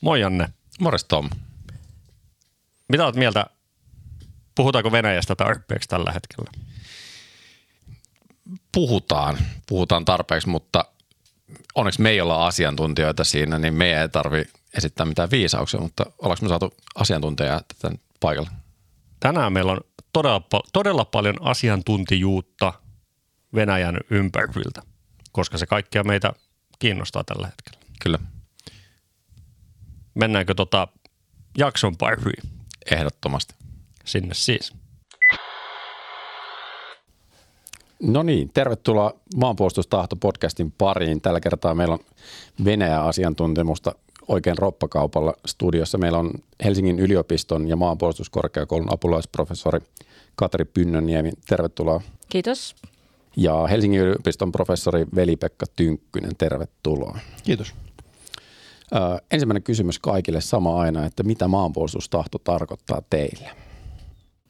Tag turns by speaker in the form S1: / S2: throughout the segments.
S1: Moi Janne.
S2: Morjes Tom.
S1: Mitä olet mieltä, puhutaanko Venäjästä tarpeeksi tällä hetkellä?
S2: Puhutaan, puhutaan tarpeeksi, mutta onneksi me ei olla asiantuntijoita siinä, niin me ei tarvi esittää mitään viisauksia, mutta ollaanko me saatu asiantuntijaa tämän paikalle?
S1: Tänään meillä on todella, todella paljon asiantuntijuutta Venäjän ympäriltä, koska se kaikkia meitä kiinnostaa tällä hetkellä.
S2: Kyllä.
S1: Mennäänkö tota jakson pariin?
S2: Ehdottomasti.
S1: Sinne siis.
S2: No niin, tervetuloa Maanpuolustustahto podcastin pariin. Tällä kertaa meillä on Venäjä-asiantuntemusta oikein roppakaupalla studiossa. Meillä on Helsingin yliopiston ja maanpuolustuskorkeakoulun apulaisprofessori Katri Pynnöniemi. Tervetuloa.
S3: Kiitos.
S2: Ja Helsingin yliopiston professori Veli-Pekka Tynkkynen. Tervetuloa.
S4: Kiitos.
S2: Ö, ensimmäinen kysymys kaikille sama aina, että mitä maanpuolustustahto tarkoittaa teille?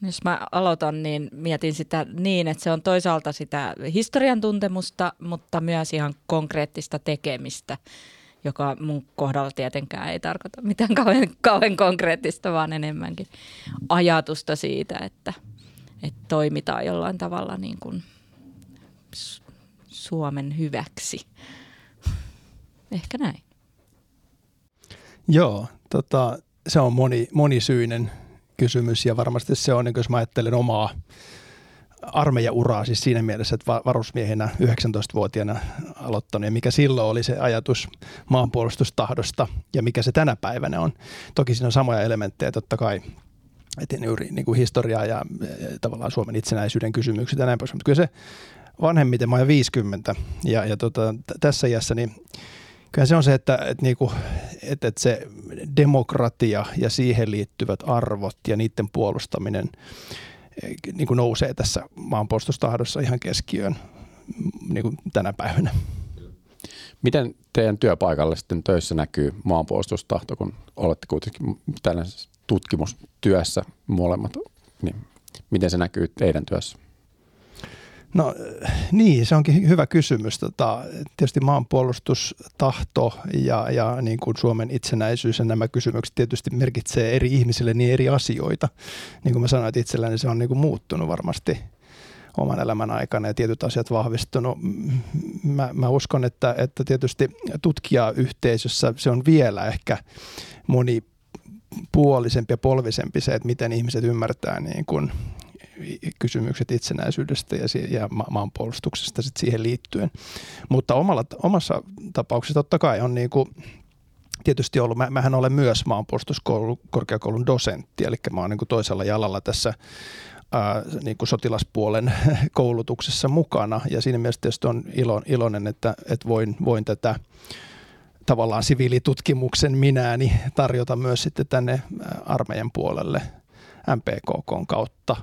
S3: Jos mä aloitan, niin mietin sitä niin, että se on toisaalta sitä historian tuntemusta, mutta myös ihan konkreettista tekemistä, joka mun kohdalla tietenkään ei tarkoita mitään kauhean, kauhean konkreettista, vaan enemmänkin ajatusta siitä, että, että toimitaan jollain tavalla niin kuin Suomen hyväksi. Ehkä näin.
S4: Joo, tota, se on moni, monisyinen kysymys ja varmasti se on, niin jos mä ajattelen omaa armeijauraa siis siinä mielessä, että varusmiehenä 19-vuotiaana aloittanut ja mikä silloin oli se ajatus maanpuolustustahdosta ja mikä se tänä päivänä on. Toki siinä on samoja elementtejä totta kai, että juuri niin kuin historiaa ja, ja tavallaan Suomen itsenäisyyden kysymykset ja näin pois, mutta kyllä se vanhemmiten, mä olen 50 ja, ja tota, tässä iässä, niin kyllä se on se, että, että, niinku, että, että se demokratia ja siihen liittyvät arvot ja niiden puolustaminen eh, niin kuin nousee tässä maanpuolustustahdossa ihan keskiöön niin kuin tänä päivänä.
S2: Miten teidän työpaikalle sitten töissä näkyy maanpuolustustahto, kun olette kuitenkin tällaisessa tutkimustyössä molemmat, niin miten se näkyy teidän työssä?
S4: No niin, se onkin hyvä kysymys. Tota, tietysti maanpuolustustahto ja, ja niin kuin Suomen itsenäisyys ja nämä kysymykset tietysti merkitsee eri ihmisille niin eri asioita. Niin kuin mä sanoin, että itselläni se on niin kuin muuttunut varmasti oman elämän aikana ja tietyt asiat vahvistunut. Mä, mä uskon, että, että tietysti tutkijayhteisössä se on vielä ehkä monipuolisempi ja polvisempi se, että miten ihmiset ymmärtää niin kuin kysymykset itsenäisyydestä ja, ja maanpuolustuksesta sit siihen liittyen. Mutta omalla, omassa tapauksessa totta kai on niin kuin, tietysti ollut, mä, mähän olen myös maanpuolustuskorkeakoulun dosentti, eli mä oon niin toisella jalalla tässä ää, niin kuin sotilaspuolen koulutuksessa mukana. Ja siinä mielessä tietysti on ilo, iloinen, että, että voin, voin tätä tavallaan siviilitutkimuksen minääni tarjota myös sitten tänne armeijan puolelle MPKK kautta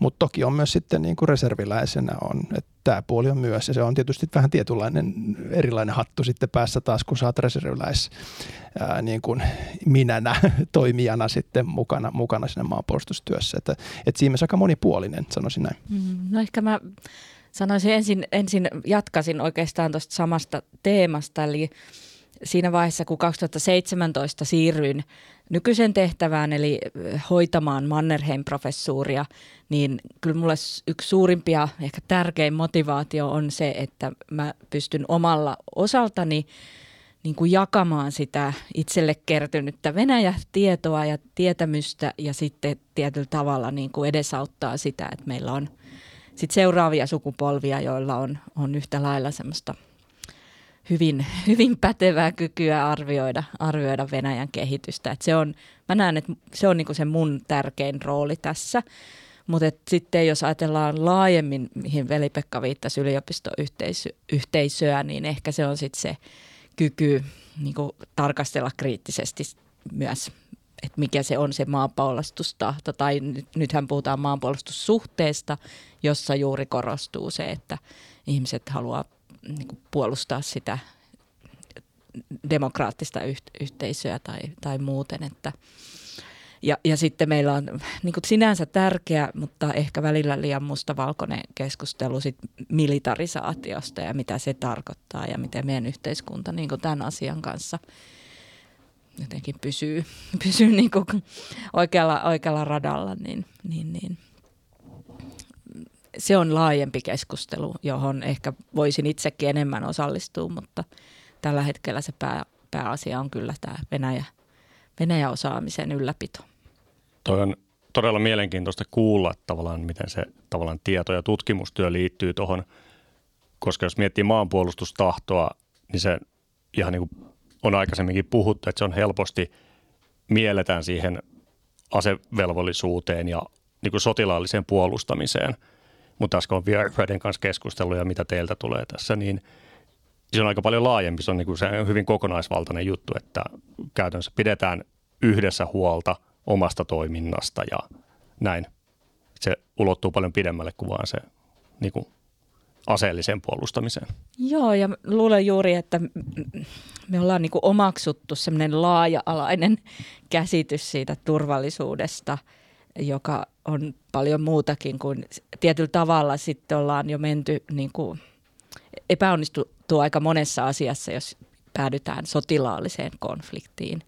S4: mutta toki on myös sitten niin kuin reserviläisenä on, että tämä puoli on myös, ja se on tietysti vähän tietynlainen erilainen hattu sitten päässä taas, kun saat reserviläis ää, niin kuin minänä toimijana sitten mukana, mukana siinä maanpuolustustyössä. Että, että siinä aika monipuolinen, sanoisin näin.
S3: Mm, no ehkä mä sanoisin ensin, ensin jatkasin oikeastaan tuosta samasta teemasta, eli siinä vaiheessa, kun 2017 siirryin nykyisen tehtävään, eli hoitamaan Mannerheim-professuuria, niin kyllä mulle yksi suurimpia, ehkä tärkein motivaatio on se, että mä pystyn omalla osaltani niin kuin jakamaan sitä itselle kertynyttä Venäjä-tietoa ja tietämystä ja sitten tietyllä tavalla niin kuin edesauttaa sitä, että meillä on sit seuraavia sukupolvia, joilla on, on yhtä lailla semmoista – hyvin, hyvin pätevää kykyä arvioida, arvioida Venäjän kehitystä. Et se on, mä näen, että se on niinku se mun tärkein rooli tässä. Mutta sitten jos ajatellaan laajemmin, mihin Veli-Pekka viittasi yliopistoyhteisöä, niin ehkä se on sitten se kyky niinku tarkastella kriittisesti myös, että mikä se on se maanpuolustustahto. Tai nyt, nythän puhutaan maanpuolustussuhteesta, jossa juuri korostuu se, että ihmiset haluaa niin kuin puolustaa sitä demokraattista yhteisöä tai, tai muuten. Että, ja, ja sitten meillä on niin kuin sinänsä tärkeä, mutta ehkä välillä liian mustavalkoinen keskustelu sit militarisaatiosta ja mitä se tarkoittaa ja miten meidän yhteiskunta niin kuin tämän asian kanssa jotenkin pysyy, pysyy niin kuin oikealla, oikealla radalla, niin, niin, niin se on laajempi keskustelu, johon ehkä voisin itsekin enemmän osallistua, mutta tällä hetkellä se pää, pääasia on kyllä tämä Venäjä, Venäjä-osaamisen ylläpito.
S1: Toi on todella mielenkiintoista kuulla tavallaan, miten se tavallaan tieto- ja tutkimustyö liittyy tuohon, koska jos miettii maanpuolustustahtoa, niin se ihan niin kuin on aikaisemminkin puhuttu, että se on helposti mielletään siihen asevelvollisuuteen ja niin kuin sotilaalliseen puolustamiseen. Mutta tässä kun on vieraiden kanssa keskustellut ja mitä teiltä tulee tässä, niin se on aika paljon laajempi. Se on, niin kuin, se hyvin kokonaisvaltainen juttu, että käytännössä pidetään yhdessä huolta omasta toiminnasta ja näin. Se ulottuu paljon pidemmälle kuin vaan se niin kuin aseelliseen puolustamiseen.
S3: Joo, ja luulen juuri, että me ollaan niin omaksuttu semmoinen laaja-alainen käsitys siitä turvallisuudesta, joka on paljon muutakin kuin tietyllä tavalla sitten ollaan jo menty niin kuin epäonnistuttu aika monessa asiassa, jos päädytään sotilaalliseen konfliktiin.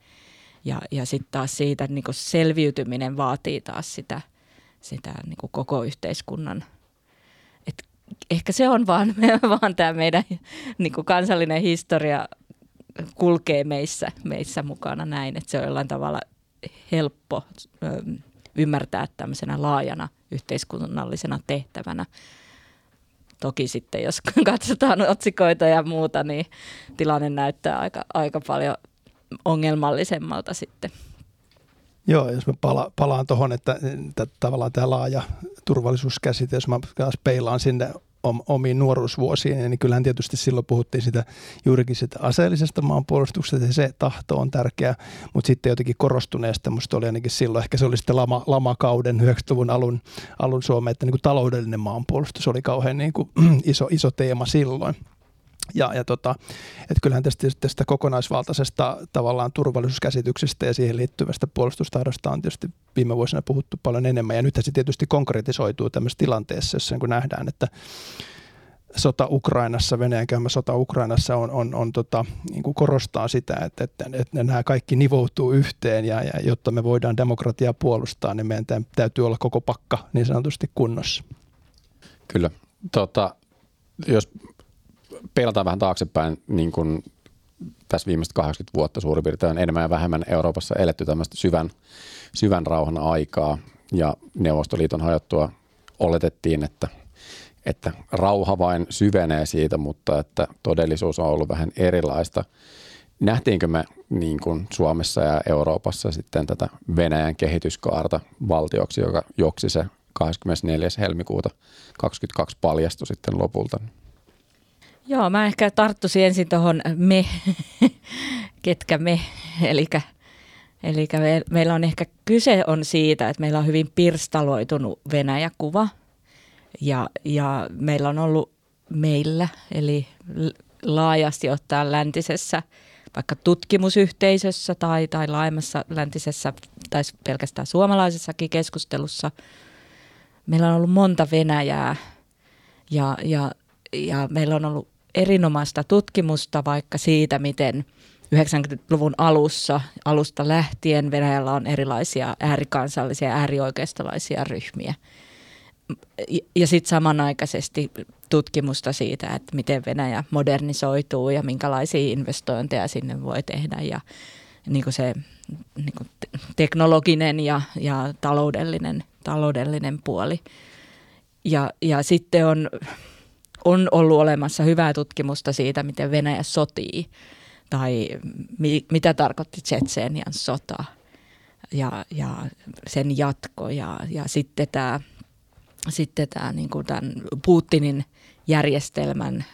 S3: Ja, ja sitten taas siitä niin kuin selviytyminen vaatii taas sitä, sitä niin kuin koko yhteiskunnan – ehkä se on vaan, vaan tämä meidän niin kuin kansallinen historia kulkee meissä, meissä mukana näin, että se on jollain tavalla helppo ymmärtää tämmöisenä laajana yhteiskunnallisena tehtävänä. Toki sitten, jos katsotaan otsikoita ja muuta, niin tilanne näyttää aika, aika paljon ongelmallisemmalta sitten.
S4: Joo, jos mä pala, palaan tuohon, että, että tavallaan tämä laaja turvallisuuskäsite, jos mä peilaan sinne omiin nuoruusvuosiin, niin kyllähän tietysti silloin puhuttiin sitä juurikin sitä aseellisesta maanpuolustuksesta, että se tahto on tärkeä, mutta sitten jotenkin korostuneesta, musta oli ainakin silloin, ehkä se oli sitten lama, lamakauden 90-luvun alun, alun Suomeen, että niin kuin taloudellinen maanpuolustus oli kauhean niin kuin iso, iso teema silloin. Ja, ja tota, että kyllähän tästä, tästä kokonaisvaltaisesta tavallaan turvallisuuskäsityksestä ja siihen liittyvästä puolustustahdosta on tietysti viime vuosina puhuttu paljon enemmän. Ja nythän se tietysti konkretisoituu tämmöisessä tilanteessa, jossa niin nähdään, että sota Ukrainassa, Venäjän käymä sota Ukrainassa on, on, on tota, niin kuin korostaa sitä, että, että, että nämä kaikki nivoutuu yhteen ja, ja jotta me voidaan demokratiaa puolustaa, niin meidän täytyy olla koko pakka niin sanotusti kunnossa.
S2: Kyllä. Tota, jos peilataan vähän taaksepäin, niin kuin tässä viimeiset 80 vuotta suurin piirtein enemmän ja vähemmän Euroopassa eletty tämmöistä syvän, syvän rauhan aikaa ja Neuvostoliiton hajottua oletettiin, että, että rauha vain syvenee siitä, mutta että todellisuus on ollut vähän erilaista. Nähtiinkö me niin kuin Suomessa ja Euroopassa sitten tätä Venäjän kehityskaarta valtioksi, joka joksi se 24. helmikuuta 2022 paljastui sitten lopulta?
S3: Joo, mä ehkä tarttuisin ensin tuohon me, ketkä me, eli Eli me, meillä on ehkä kyse on siitä, että meillä on hyvin pirstaloitunut Venäjä-kuva ja, ja meillä on ollut meillä, eli laajasti ottaa läntisessä vaikka tutkimusyhteisössä tai, tai laajemmassa läntisessä tai pelkästään suomalaisessakin keskustelussa. Meillä on ollut monta Venäjää ja, ja, ja meillä on ollut erinomaista tutkimusta vaikka siitä, miten 90-luvun alussa, alusta lähtien Venäjällä on erilaisia äärikansallisia, äärioikeistolaisia ryhmiä. Ja sitten samanaikaisesti tutkimusta siitä, että miten Venäjä modernisoituu ja minkälaisia investointeja sinne voi tehdä ja niin kuin se niin kuin teknologinen ja, ja taloudellinen, taloudellinen puoli. Ja, ja sitten on on ollut olemassa hyvää tutkimusta siitä, miten Venäjä sotii tai mi, mitä tarkoitti Tsetseenian sota ja, ja sen jatko ja, ja sitten tämä sitten tämä, niin kuin tämän Putinin järjestelmän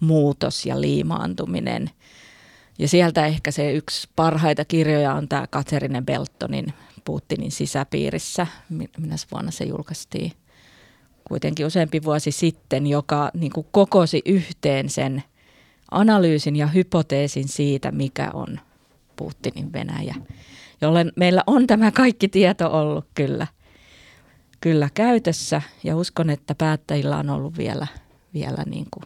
S3: muutos ja liimaantuminen. Ja sieltä ehkä se yksi parhaita kirjoja on tämä Katerinen Beltonin Putinin sisäpiirissä. Minä vuonna se julkaistiin? Kuitenkin useampi vuosi sitten, joka niin kuin kokosi yhteen sen analyysin ja hypoteesin siitä, mikä on Putinin Venäjä, jolloin meillä on tämä kaikki tieto ollut kyllä, kyllä käytössä. Ja uskon, että päättäjillä on ollut vielä, vielä niin kuin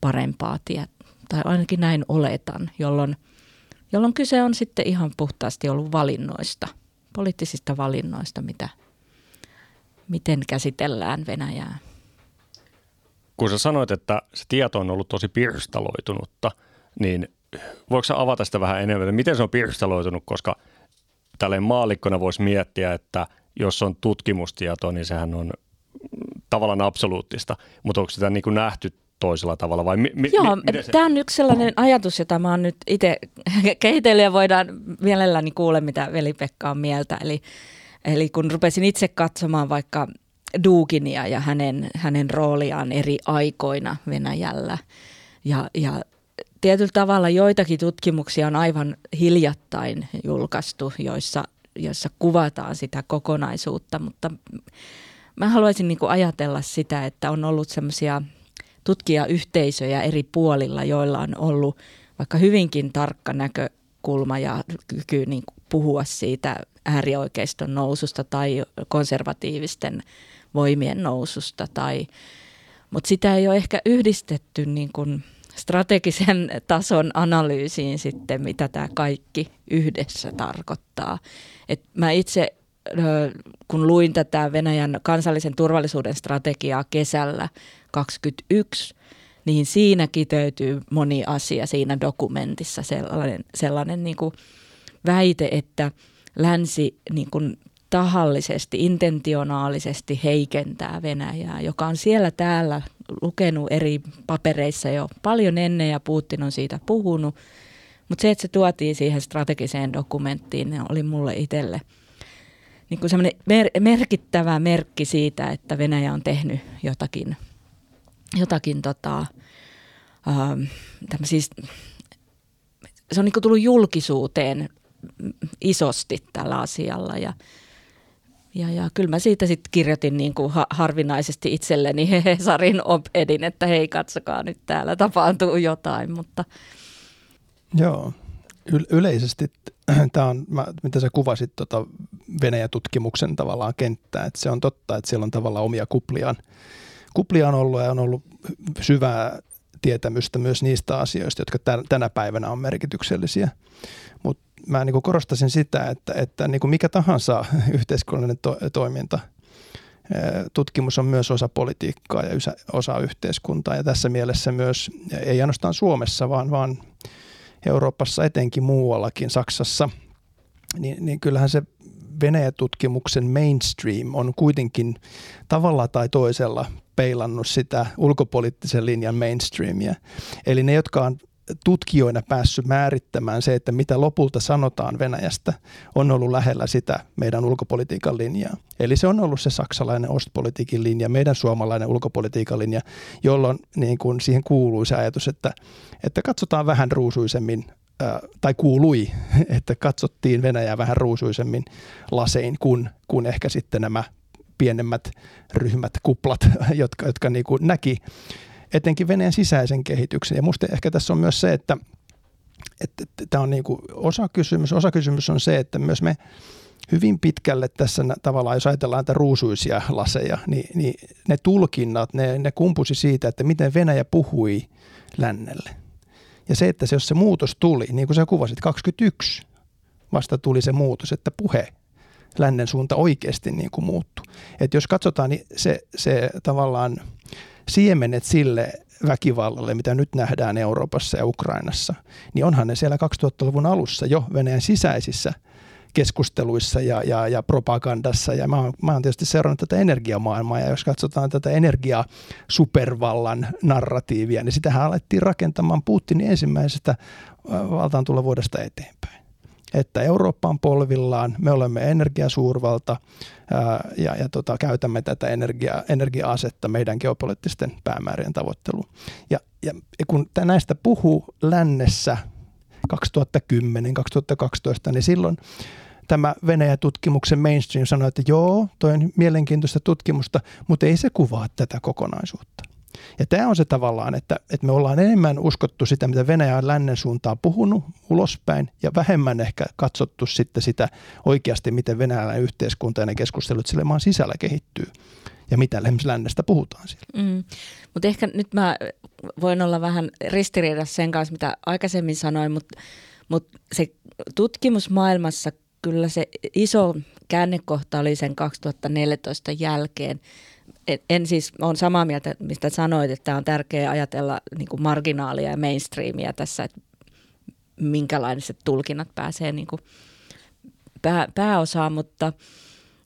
S3: parempaa tietoa, tai ainakin näin oletan, jolloin, jolloin kyse on sitten ihan puhtaasti ollut valinnoista, poliittisista valinnoista, mitä, miten käsitellään Venäjää.
S1: Kun sä sanoit, että se tieto on ollut tosi pirstaloitunutta, niin voiko sä avata sitä vähän enemmän, miten se on pirstaloitunut, koska tälleen maallikkona voisi miettiä, että jos on tutkimustietoa, niin sehän on tavallaan absoluuttista, mutta onko sitä niin kuin nähty toisella tavalla vai mi- mi-
S3: Joo,
S1: mi- se?
S3: tämä on yksi sellainen ajatus, jota mä oon nyt itse kehitellyt ja voidaan mielelläni kuulla, mitä veli-Pekka on mieltä. Eli, eli kun rupesin itse katsomaan vaikka Duginia ja hänen, hänen rooliaan eri aikoina Venäjällä ja, ja tietyllä tavalla joitakin tutkimuksia on aivan hiljattain julkaistu, joissa, joissa kuvataan sitä kokonaisuutta, mutta mä haluaisin niin ajatella sitä, että on ollut semmoisia tutkijayhteisöjä eri puolilla, joilla on ollut vaikka hyvinkin tarkka näkökulma ja kyky niin puhua siitä äärioikeiston noususta tai konservatiivisten voimien noususta. Tai, mutta sitä ei ole ehkä yhdistetty niin kuin strategisen tason analyysiin sitten, mitä tämä kaikki yhdessä tarkoittaa. Et mä itse kun luin tätä Venäjän kansallisen turvallisuuden strategiaa kesällä 2021, niin siinä kiteytyy moni asia siinä dokumentissa, sellainen, sellainen niin kuin väite, että länsi niin kuin tahallisesti, intentionaalisesti heikentää Venäjää, joka on siellä täällä lukenut eri papereissa jo paljon ennen ja Putin on siitä puhunut. Mutta se, että se tuotiin siihen strategiseen dokumenttiin, ne oli mulle itselle – niin kuin mer- merkittävä merkki siitä, että Venäjä on tehnyt jotakin, jotakin tota, ähm, se on niin tullut julkisuuteen isosti tällä asialla ja, ja, ja kyllä mä siitä sitten kirjoitin niin kuin ha- harvinaisesti itselleni Hesarin op-edin, että hei katsokaa nyt täällä tapahtuu jotain, mutta...
S4: Joo, y- yleisesti tämä on, mä, mitä sä kuvasit tota Venäjä-tutkimuksen tavallaan kenttää, että se on totta, että siellä on tavallaan omia kupliaan, kupliaan ollut ja on ollut syvää tietämystä myös niistä asioista, jotka tänä päivänä on merkityksellisiä. Mutta mä niin korostaisin sitä, että, että niin mikä tahansa yhteiskunnallinen to- toiminta, tutkimus on myös osa politiikkaa ja osa yhteiskuntaa ja tässä mielessä myös, ei ainoastaan Suomessa, vaan, vaan Euroopassa etenkin muuallakin, Saksassa, niin, niin kyllähän se Venäjä-tutkimuksen mainstream on kuitenkin tavalla tai toisella peilannut sitä ulkopoliittisen linjan mainstreamia. Eli ne, jotka on tutkijoina päässyt määrittämään se, että mitä lopulta sanotaan Venäjästä, on ollut lähellä sitä meidän ulkopolitiikan linjaa. Eli se on ollut se saksalainen ostpolitiikin linja, meidän suomalainen ulkopolitiikan linja, jolloin niin kuin siihen kuului se ajatus, että, että katsotaan vähän ruusuisemmin tai kuului, että katsottiin Venäjää vähän ruusuisemmin lasein kuin, kuin ehkä sitten nämä pienemmät ryhmät, kuplat, jotka, jotka niin kuin näki etenkin Venäjän sisäisen kehityksen. Ja musta ehkä tässä on myös se, että tämä on niin kuin osa kysymys. Osa kysymys on se, että myös me hyvin pitkälle tässä tavallaan, jos ajatellaan näitä ruusuisia laseja, niin, niin ne tulkinnat, ne, ne kumpusi siitä, että miten Venäjä puhui lännelle. Ja se, että se, jos se muutos tuli, niin kuin sä kuvasit, 21 vasta tuli se muutos, että puhe lännen suunta oikeasti niin kuin muuttui. Että jos katsotaan, niin se, se tavallaan siemenet sille väkivallalle, mitä nyt nähdään Euroopassa ja Ukrainassa, niin onhan ne siellä 2000-luvun alussa jo Venäjän sisäisissä keskusteluissa ja, ja, ja propagandassa. Ja mä oon, mä oon tietysti seurannut tätä energiamaailmaa ja jos katsotaan tätä energiasupervallan narratiivia, niin sitähän alettiin rakentamaan Putinin ensimmäisestä valtaan tulla vuodesta eteenpäin että Eurooppa on polvillaan, me olemme energiasuurvalta ää, ja, ja tota, käytämme tätä energia, energia-asetta meidän geopoliittisten päämäärien tavoitteluun. Ja, ja kun näistä puhuu lännessä 2010, 2012, niin silloin tämä Venäjä-tutkimuksen mainstream sanoi, että joo, toi on mielenkiintoista tutkimusta, mutta ei se kuvaa tätä kokonaisuutta. Ja tämä on se tavallaan, että, että me ollaan enemmän uskottu sitä, mitä Venäjä on lännen suuntaan puhunut ulospäin ja vähemmän ehkä katsottu sitten sitä oikeasti, miten venäläinen yhteiskunta ja ne keskustelut sille maan sisällä kehittyy ja mitä lännestä puhutaan siellä.
S3: Mm. Mutta ehkä nyt mä voin olla vähän ristiriidassa sen kanssa, mitä aikaisemmin sanoin, mutta Mutta se tutkimusmaailmassa kyllä se iso käännekohta oli sen 2014 jälkeen. En siis on samaa mieltä, mistä sanoit, että on tärkeää ajatella niin kuin marginaalia ja mainstreamia tässä, että minkälaiset tulkinnat pääsee niin kuin pää, pääosaan, mutta,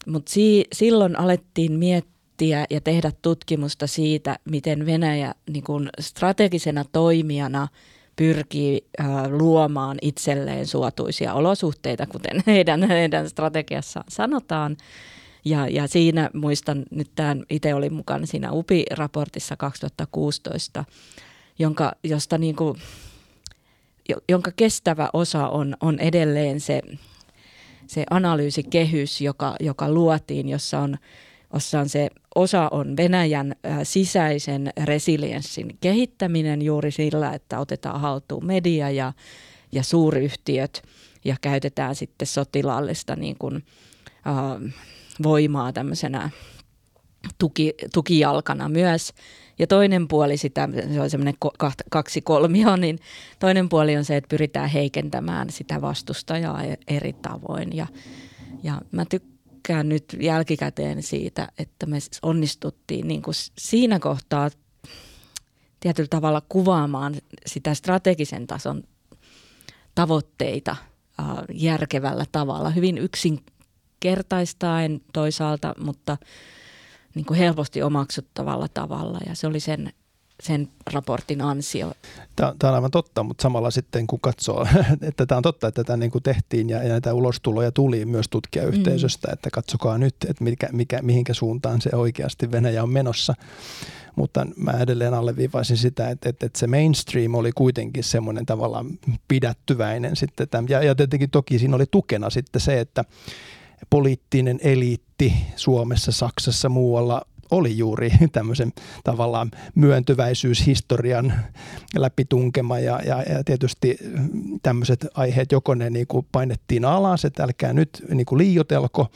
S3: mutta si, silloin alettiin miettiä ja tehdä tutkimusta siitä, miten Venäjä niin kuin strategisena toimijana pyrkii äh, luomaan itselleen suotuisia olosuhteita, kuten heidän, heidän strategiassaan sanotaan. Ja, ja siinä muistan nyt tämän, itse olin mukana siinä UPI-raportissa 2016, jonka, josta niin kuin, jonka kestävä osa on, on edelleen se se analyysikehys, joka, joka luotiin, jossa on, jossa on se osa on Venäjän sisäisen resilienssin kehittäminen juuri sillä, että otetaan haltuun media ja, ja suuryhtiöt ja käytetään sitten sotilaallista niin kuin, äh, voimaa tämmöisenä tuki, tukijalkana myös. Ja toinen puoli sitä, se on semmoinen kaksi kolmio, niin toinen puoli on se, että pyritään heikentämään sitä vastustajaa e-, eri tavoin. Ja, ja mä tykkään nyt jälkikäteen siitä, että me onnistuttiin niin kuin siinä kohtaa tietyllä tavalla kuvaamaan sitä strategisen tason tavoitteita järkevällä tavalla, hyvin yksinkertaistaen toisaalta, mutta – niin kuin helposti omaksuttavalla tavalla ja se oli sen, sen raportin ansio.
S4: Tämä, tämä on aivan totta, mutta samalla sitten kun katsoo, että tämä on totta, että tätä niin kuin tehtiin ja, ja näitä ulostuloja tuli myös tutkijayhteisöstä, mm. että katsokaa nyt, että mikä, mikä, mihinkä suuntaan se oikeasti Venäjä on menossa. Mutta mä edelleen alleviivaisin sitä, että, että, että se mainstream oli kuitenkin semmoinen tavallaan pidättyväinen sitten. Ja, ja tietenkin toki siinä oli tukena sitten se, että poliittinen eliitti Suomessa, Saksassa, muualla oli juuri tämmöisen tavallaan myöntyväisyyshistorian läpitunkema ja, ja, ja tietysti tämmöiset aiheet joko ne niin kuin painettiin alas, että älkää nyt niin kuin liiotelko,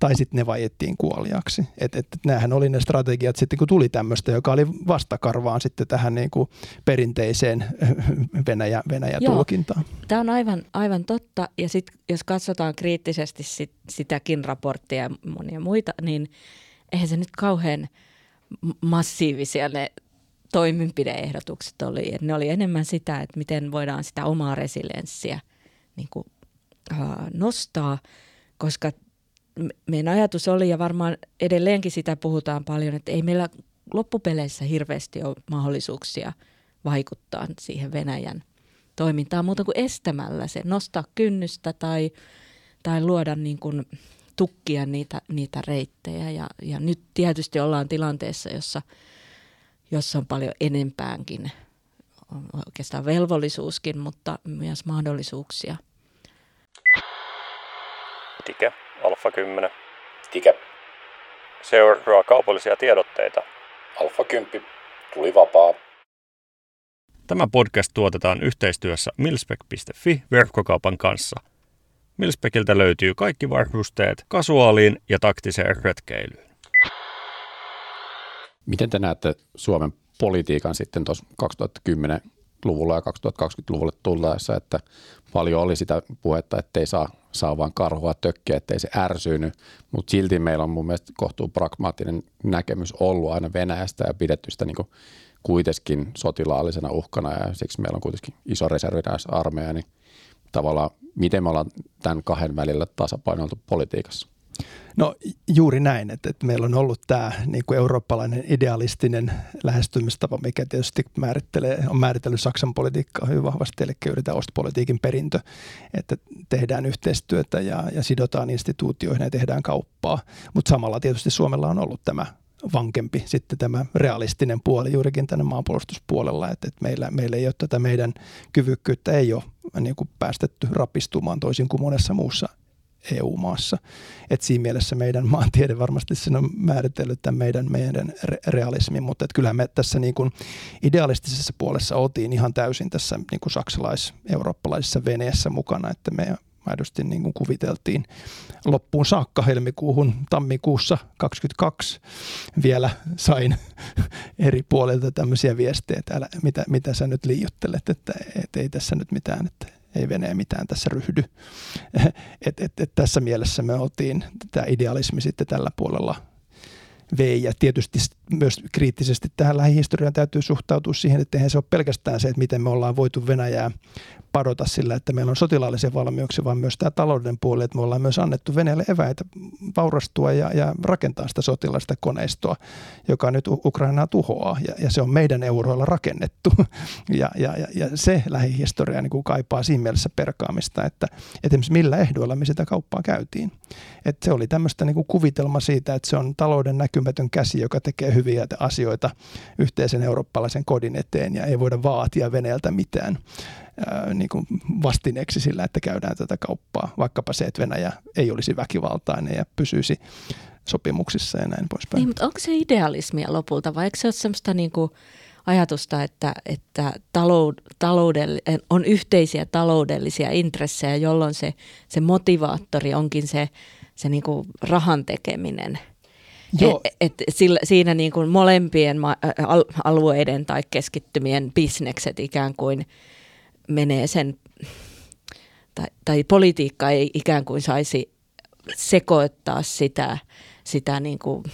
S4: tai sitten ne vaiettiin kuoliaksi. Et, et, näähän oli ne strategiat sitten, kun tuli tämmöistä, joka oli vastakarvaan sitten tähän niin kuin perinteiseen Venäjä, Venäjä-tulkintaan.
S3: Tämä on aivan, aivan totta, ja sitten jos katsotaan kriittisesti sit, sitäkin raporttia ja monia muita, niin eihän se nyt kauhean massiivisia ne toimenpideehdotukset oli. Ne oli enemmän sitä, että miten voidaan sitä omaa resilienssiä niin kuin, uh, nostaa, koska meidän ajatus oli, ja varmaan edelleenkin sitä puhutaan paljon, että ei meillä loppupeleissä hirveästi ole mahdollisuuksia vaikuttaa siihen Venäjän toimintaan muuta kuin estämällä se, nostaa kynnystä tai, tai luoda niin kuin tukkia niitä, niitä reittejä. Ja, ja nyt tietysti ollaan tilanteessa, jossa, jossa on paljon enempäänkin, on oikeastaan velvollisuuskin, mutta myös mahdollisuuksia.
S1: Tike. Alfa 10.
S5: Tike.
S1: Seuraa kaupallisia tiedotteita.
S5: Alfa 10. Tuli vapaa.
S1: Tämä podcast tuotetaan yhteistyössä milspec.fi verkkokaupan kanssa. Milspeciltä löytyy kaikki varusteet kasuaaliin ja taktiseen retkeilyyn.
S2: Miten te näette Suomen politiikan sitten tuossa 2010-luvulla ja 2020-luvulle tullaessa, että paljon oli sitä puhetta, että ei saa saa vaan karhua tökkiä, ettei se ärsynyt, mutta silti meillä on mun mielestä kohtuu pragmaattinen näkemys ollut aina Venäjästä ja pidetty sitä niin kuitenkin sotilaallisena uhkana ja siksi meillä on kuitenkin iso reservinäisarmeija, niin tavallaan miten me ollaan tämän kahden välillä tasapainoiltu politiikassa?
S4: No juuri näin, että, että meillä on ollut tämä niin kuin eurooppalainen idealistinen lähestymistapa, mikä tietysti määrittelee, on määritellyt Saksan politiikkaa hyvin vahvasti, eli yritetään ostpolitiikin perintö, että tehdään yhteistyötä ja, ja sidotaan instituutioihin ja tehdään kauppaa, mutta samalla tietysti Suomella on ollut tämä vankempi sitten tämä realistinen puoli juurikin tänne maanpuolustuspuolella, että, että meillä, meillä ei ole tätä meidän kyvykkyyttä ei ole niin kuin päästetty rapistumaan toisin kuin monessa muussa EU-maassa. Et siinä mielessä meidän maantiede varmasti sen on määritellyt tämän meidän, meidän realismin, mutta kyllähän me tässä niin kuin idealistisessa puolessa oltiin ihan täysin tässä niin kuin saksalais-eurooppalaisessa veneessä mukana, että me aidosti niin kuin kuviteltiin loppuun saakka helmikuuhun tammikuussa 22 vielä sain eri puolilta tämmöisiä viestejä, että älä, mitä, mitä sä nyt liiottelet, että, että ei tässä nyt mitään, että ei Venäjä mitään tässä ryhdy. et, et, et tässä mielessä me oltiin tämä idealismi sitten tällä puolella vei. Ja tietysti myös kriittisesti tähän lähihistoriaan täytyy suhtautua siihen, että eihän se ole pelkästään se, että miten me ollaan voitu Venäjää padota sillä, että meillä on sotilaallisia valmiuksia, vaan myös tämä talouden puoli, että me ollaan myös annettu Venäjälle eväitä vaurastua ja, ja rakentaa sitä sotilaista koneistoa, joka nyt Ukrainaa tuhoaa. Ja, ja se on meidän euroilla rakennettu. ja, ja, ja, se lähihistoria niin kuin kaipaa siinä mielessä perkaamista, että, että millä ehdoilla me sitä kauppaa käytiin. Että se oli tämmöistä niin kuin kuvitelma siitä, että se on talouden näkymätön käsi, joka tekee hyviä asioita yhteisen eurooppalaisen kodin eteen ja ei voida vaatia Venäjältä mitään niin kuin vastineeksi sillä, että käydään tätä kauppaa. Vaikkapa se, että Venäjä ei olisi väkivaltainen ja pysyisi sopimuksissa ja näin poispäin.
S3: Niin, mutta onko se idealismia lopulta vai eikö se ole semmoista niin kuin ajatusta, että, että taloud, taloudell- on yhteisiä taloudellisia intressejä, jolloin se, se motivaattori onkin se, se niin kuin rahan tekeminen – Joo. Et, et sillä, siinä niin kuin molempien ma- alueiden tai keskittymien bisnekset ikään kuin menee sen, tai, tai politiikka ei ikään kuin saisi sekoittaa sitä, sitä niin kuin,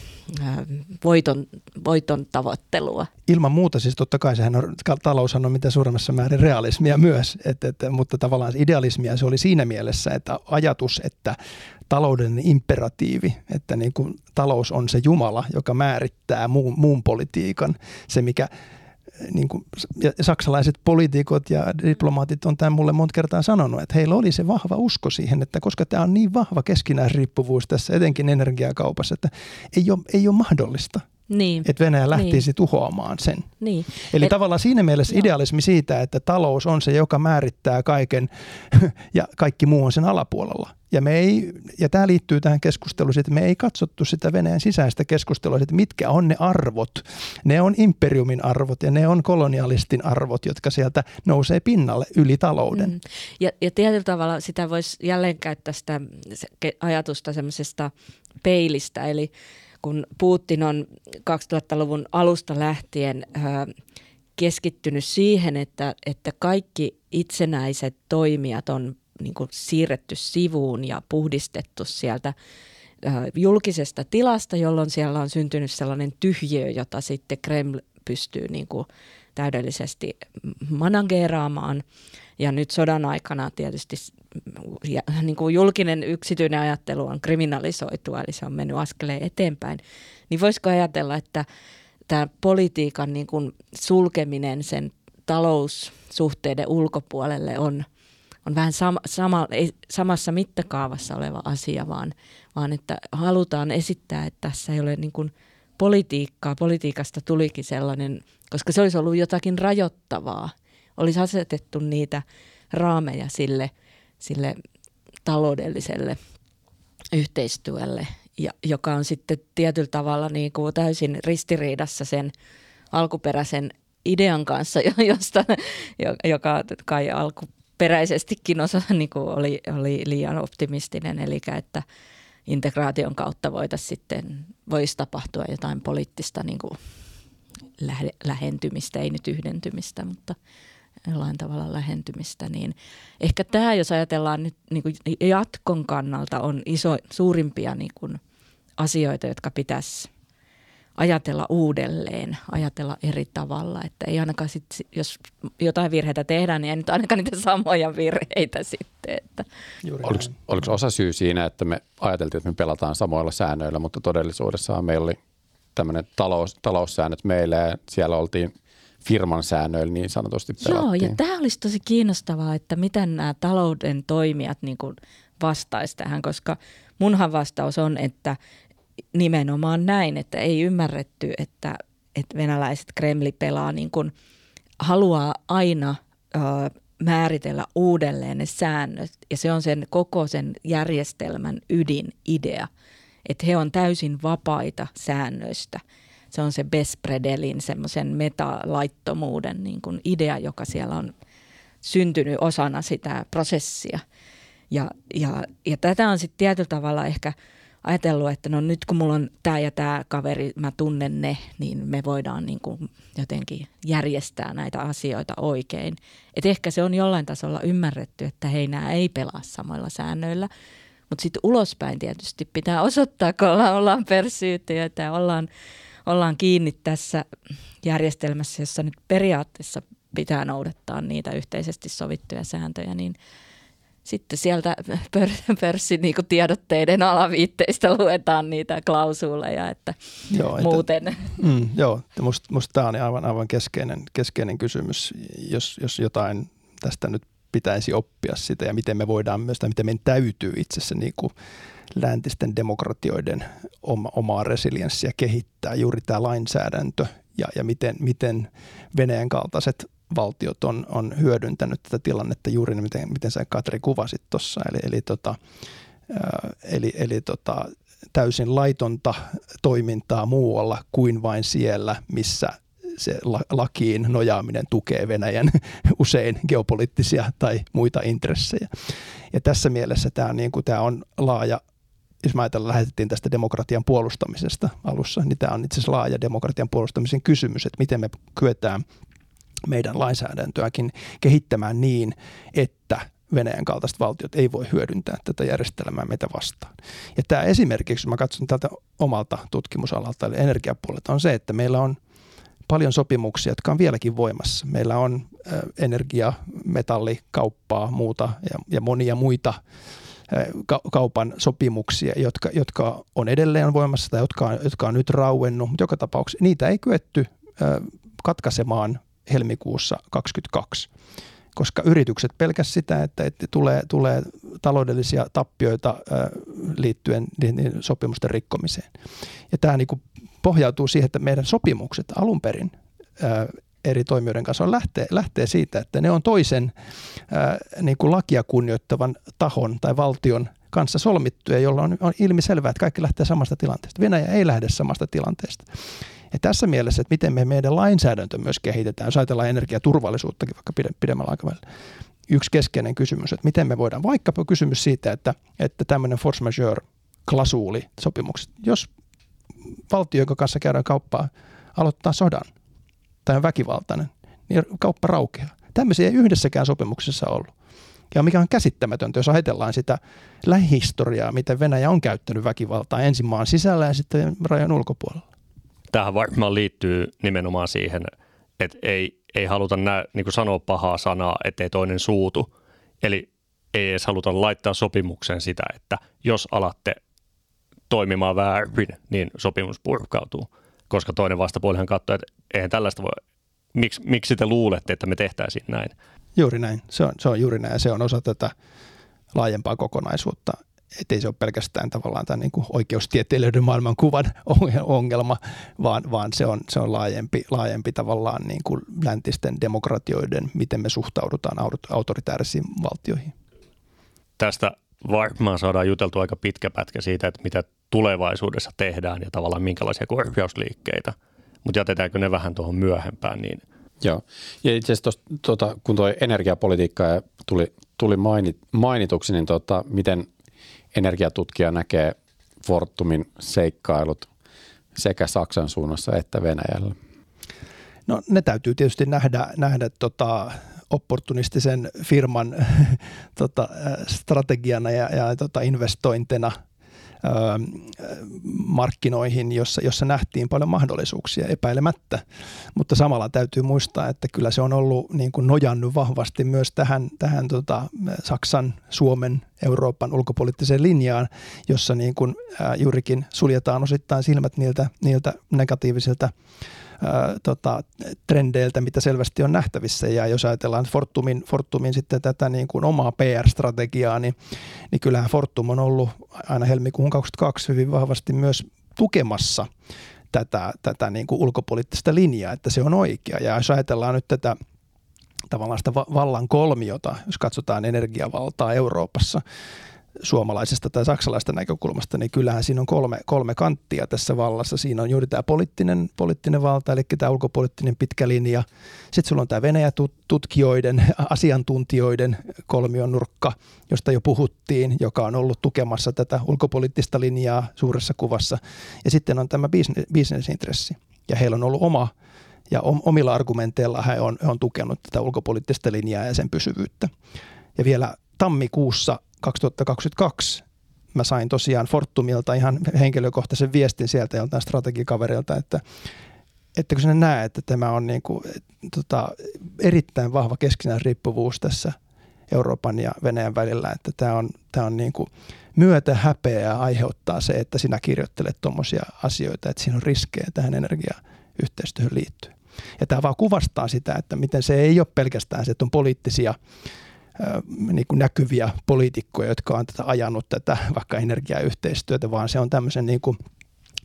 S3: voiton, voiton tavoittelua.
S4: Ilman muuta siis totta kai sehän on, taloushan on mitä suuremmassa määrin realismia myös, et, et, mutta tavallaan idealismia se oli siinä mielessä, että ajatus, että talouden imperatiivi, että niin kuin talous on se Jumala, joka määrittää muun, muun politiikan, se mikä niin kuin, ja saksalaiset poliitikot ja diplomaatit on tämän mulle monta kertaa sanonut, että heillä oli se vahva usko siihen, että koska tämä on niin vahva keskinäisriippuvuus tässä etenkin energiakaupassa, että ei ole, ei ole mahdollista, niin. että Venäjä lähtisi niin. tuhoamaan sen.
S3: Niin.
S4: Eli Et, tavallaan siinä mielessä joo. idealismi siitä, että talous on se, joka määrittää kaiken ja kaikki muu on sen alapuolella. Ja, me ei, ja tämä liittyy tähän keskusteluun, että me ei katsottu sitä Venäjän sisäistä keskustelua, että mitkä on ne arvot. Ne on imperiumin arvot ja ne on kolonialistin arvot, jotka sieltä nousee pinnalle yli talouden. Mm.
S3: Ja, ja tietyllä tavalla sitä voisi jälleen käyttää sitä ajatusta semmoisesta peilistä, eli kun Putin on 2000-luvun alusta lähtien äh, keskittynyt siihen, että, että kaikki itsenäiset toimijat on niin kuin siirretty sivuun ja puhdistettu sieltä julkisesta tilasta, jolloin siellä on syntynyt sellainen tyhjiö, jota sitten Kreml pystyy niin kuin täydellisesti manageeraamaan. Ja nyt sodan aikana tietysti ja, niin kuin julkinen yksityinen ajattelu on kriminalisoitu, eli se on mennyt askeleen eteenpäin. Niin voisiko ajatella, että tämä politiikan niin kuin sulkeminen sen taloussuhteiden ulkopuolelle on – on vähän sama, sama, ei, samassa mittakaavassa oleva asia, vaan, vaan että halutaan esittää, että tässä ei ole niin kuin politiikkaa. Politiikasta tulikin sellainen, koska se olisi ollut jotakin rajoittavaa. Olisi asetettu niitä raameja sille, sille taloudelliselle yhteistyölle, ja, joka on sitten tietyllä tavalla niin kuin täysin ristiriidassa sen alkuperäisen idean kanssa, josta, joka kai alku, peräisestikin osa niin kuin oli, oli liian optimistinen, eli että integraation kautta voitaisiin sitten, voisi tapahtua jotain poliittista niin kuin lähe, lähentymistä, ei nyt yhdentymistä, mutta jollain tavalla lähentymistä, niin ehkä tämä, jos ajatellaan nyt niin kuin jatkon kannalta, on iso, suurimpia niin kuin asioita, jotka pitäisi ajatella uudelleen, ajatella eri tavalla. Että ei ainakaan sit, jos jotain virheitä tehdään, niin ei nyt ainakaan niitä samoja virheitä sitten. Että.
S2: Oliko, oliko osa syy siinä, että me ajateltiin, että me pelataan samoilla säännöillä, mutta todellisuudessa meillä oli tämmöinen talous, taloussäännöt meille ja siellä oltiin firman säännöillä niin sanotusti pelattiin.
S3: Joo, ja tämä olisi tosi kiinnostavaa, että miten nämä talouden toimijat niin vastaisivat tähän, koska munhan vastaus on, että nimenomaan näin, että ei ymmärretty, että, että venäläiset Kremli pelaa niin kuin, haluaa aina ö, määritellä uudelleen ne säännöt ja se on sen koko sen järjestelmän ydinidea, että he on täysin vapaita säännöistä. Se on se Bespredelin semmoisen metalaittomuuden niin kuin idea, joka siellä on syntynyt osana sitä prosessia. Ja, ja, ja tätä on sitten tietyllä tavalla ehkä – ajatellut, että no nyt kun mulla on tämä ja tämä kaveri, mä tunnen ne, niin me voidaan niin kuin jotenkin järjestää näitä asioita oikein. Et ehkä se on jollain tasolla ymmärretty, että hei, nämä ei pelaa samoilla säännöillä. Mutta sitten ulospäin tietysti pitää osoittaa, kun ollaan, ollaan että ollaan, ollaan kiinni tässä järjestelmässä, jossa nyt periaatteessa pitää noudattaa niitä yhteisesti sovittuja sääntöjä, niin – sitten sieltä pör- pörssin niin tiedotteiden alaviitteistä luetaan niitä klausuuleja, että joo, muuten. Että,
S4: mm, joo, musta must tämä on aivan, aivan keskeinen, keskeinen kysymys, jos, jos jotain tästä nyt pitäisi oppia sitä ja miten me voidaan myös, tai miten meidän täytyy itse asiassa niin kuin läntisten demokratioiden oma, omaa resilienssiä kehittää, juuri tämä lainsäädäntö ja, ja miten, miten Venäjän kaltaiset valtiot on, on hyödyntänyt tätä tilannetta juuri miten, miten sä Katri kuvasit tuossa. Eli, eli, tota, eli, eli tota, täysin laitonta toimintaa muualla kuin vain siellä, missä se lakiin nojaaminen tukee Venäjän usein geopoliittisia tai muita intressejä. Ja tässä mielessä tämä, niin kuin, tämä on laaja jos mä ajatellaan, lähetettiin tästä demokratian puolustamisesta alussa, niin tämä on itse asiassa laaja demokratian puolustamisen kysymys, että miten me kyetään meidän lainsäädäntöäkin kehittämään niin, että Venäjän kaltaiset valtiot ei voi hyödyntää tätä järjestelmää meitä vastaan. Ja tämä esimerkiksi, mä katson tältä omalta tutkimusalalta, eli energiapuolelta, on se, että meillä on paljon sopimuksia, jotka on vieläkin voimassa. Meillä on energia, metallikauppaa, muuta ja, ja monia muita kaupan sopimuksia, jotka, jotka on edelleen voimassa tai jotka on, jotka on nyt rauennut, mutta joka tapauksessa niitä ei kyetty katkaisemaan helmikuussa 2022 koska yritykset pelkäs sitä, että, että tulee, tulee taloudellisia tappioita liittyen sopimusten rikkomiseen. Ja tämä niin kuin pohjautuu siihen, että meidän sopimukset alun perin eri toimijoiden kanssa lähtee, lähtee siitä, että ne on toisen niin kuin lakia kunnioittavan tahon tai valtion kanssa solmittuja, jolla on, on ilmiselvää, että kaikki lähtee samasta tilanteesta. Venäjä ei lähde samasta tilanteesta. Ja tässä mielessä, että miten me meidän lainsäädäntö myös kehitetään, jos ajatellaan energiaturvallisuuttakin vaikka pidemmällä aikavälillä, yksi keskeinen kysymys, että miten me voidaan, vaikkapa kysymys siitä, että, että tämmöinen force majeure klasuuli sopimukset, jos valtio, joka kanssa käydään kauppaa, aloittaa sodan tai on väkivaltainen, niin kauppa raukeaa. Tämmöisiä ei yhdessäkään sopimuksessa ollut. Ja mikä on käsittämätöntä, jos ajatellaan sitä lähihistoriaa, miten Venäjä on käyttänyt väkivaltaa ensin maan sisällä ja sitten rajan ulkopuolella
S1: tähän varmaan liittyy nimenomaan siihen, että ei, ei haluta nää, niin kuin sanoa pahaa sanaa, ettei toinen suutu. Eli ei edes haluta laittaa sopimukseen sitä, että jos alatte toimimaan väärin, niin sopimus purkautuu. Koska toinen vastapuolihan katsoo, että eihän tällaista voi, miksi, miksi te luulette, että me tehtäisiin näin?
S4: Juuri näin, se on, se on juuri näin ja se on osa tätä laajempaa kokonaisuutta ettei se ole pelkästään tavallaan tämän niin kuin oikeustieteilijöiden maailmankuvan ongelma, vaan, vaan se, on, se on laajempi, laajempi tavallaan niin kuin läntisten demokratioiden, miten me suhtaudutaan autoritäärisiin valtioihin.
S1: Tästä varmaan saadaan juteltua aika pitkä pätkä siitä, että mitä tulevaisuudessa tehdään ja tavallaan minkälaisia korjausliikkeitä, mutta jätetäänkö ne vähän tuohon myöhempään, niin
S2: Joo, ja itse asiassa tuota, kun tuo energiapolitiikka tuli, tuli mainit, mainituksi, niin tuota, miten energiatutkija näkee Fortumin seikkailut sekä Saksan suunnassa että Venäjällä?
S4: No ne täytyy tietysti nähdä, nähdä tota, opportunistisen firman tota, strategiana ja, ja tota, investointina – markkinoihin, jossa, jossa nähtiin paljon mahdollisuuksia epäilemättä. Mutta samalla täytyy muistaa, että kyllä se on ollut niin kuin nojannut vahvasti myös tähän, tähän tota, Saksan, Suomen, Euroopan ulkopoliittiseen linjaan, jossa niin kuin, ää, juurikin suljetaan osittain silmät niiltä, niiltä negatiivisilta tota, trendeiltä, mitä selvästi on nähtävissä. Ja jos ajatellaan Fortumin, Fortumin sitten tätä niin kuin omaa PR-strategiaa, niin, niin kyllähän Fortum on ollut aina helmikuun 2022 hyvin vahvasti myös tukemassa tätä, tätä niin kuin ulkopoliittista linjaa, että se on oikea. Ja jos ajatellaan nyt tätä tavallaan sitä vallan kolmiota, jos katsotaan energiavaltaa Euroopassa, suomalaisesta tai saksalaista näkökulmasta, niin kyllähän siinä on kolme, kolme kanttia tässä vallassa. Siinä on juuri tämä poliittinen, poliittinen valta, eli tämä ulkopoliittinen pitkä linja. Sitten sulla on tämä Venäjä-tutkijoiden, asiantuntijoiden kolmion nurkka, josta jo puhuttiin, joka on ollut tukemassa tätä ulkopoliittista linjaa suuressa kuvassa. Ja sitten on tämä bisnesintressi. Ja heillä on ollut oma ja omilla argumenteilla he on, he on tukenut tätä ulkopoliittista linjaa ja sen pysyvyyttä. Ja vielä tammikuussa 2022 mä sain tosiaan Fortumilta ihan henkilökohtaisen viestin sieltä joltain strategikaverilta, että että kun sinä näet, että tämä on niin kuin, tota, erittäin vahva keskinäinen riippuvuus tässä Euroopan ja Venäjän välillä, että tämä on, tämä on niin kuin myötä häpeää aiheuttaa se, että sinä kirjoittelet tuommoisia asioita, että siinä on riskejä tähän energiayhteistyöhön liittyen. Ja tämä vaan kuvastaa sitä, että miten se ei ole pelkästään se, että on poliittisia niin kuin näkyviä poliitikkoja, jotka on tätä ajanut tätä vaikka energiayhteistyötä, vaan se on tämmöisen niin kuin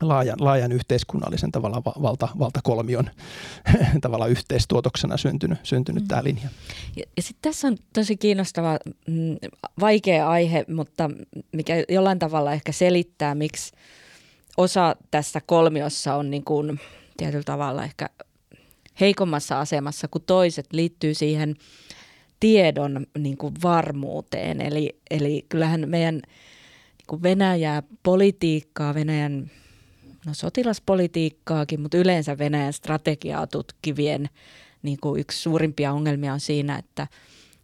S4: laajan, laajan yhteiskunnallisen tavalla valta, valtakolmion tavalla yhteistuotoksena syntynyt, syntynyt mm. tämä linja.
S3: Ja, ja sitten tässä on tosi kiinnostava, mm, vaikea aihe, mutta mikä jollain tavalla ehkä selittää, miksi osa tässä kolmiossa on niin kuin tietyllä tavalla ehkä heikommassa asemassa kuin toiset, liittyy siihen – tiedon niin kuin varmuuteen. Eli, eli kyllähän meidän niin kuin Venäjää politiikkaa, Venäjän no sotilaspolitiikkaakin, mutta yleensä Venäjän strategiaa tutkivien niin kuin yksi suurimpia ongelmia on siinä, että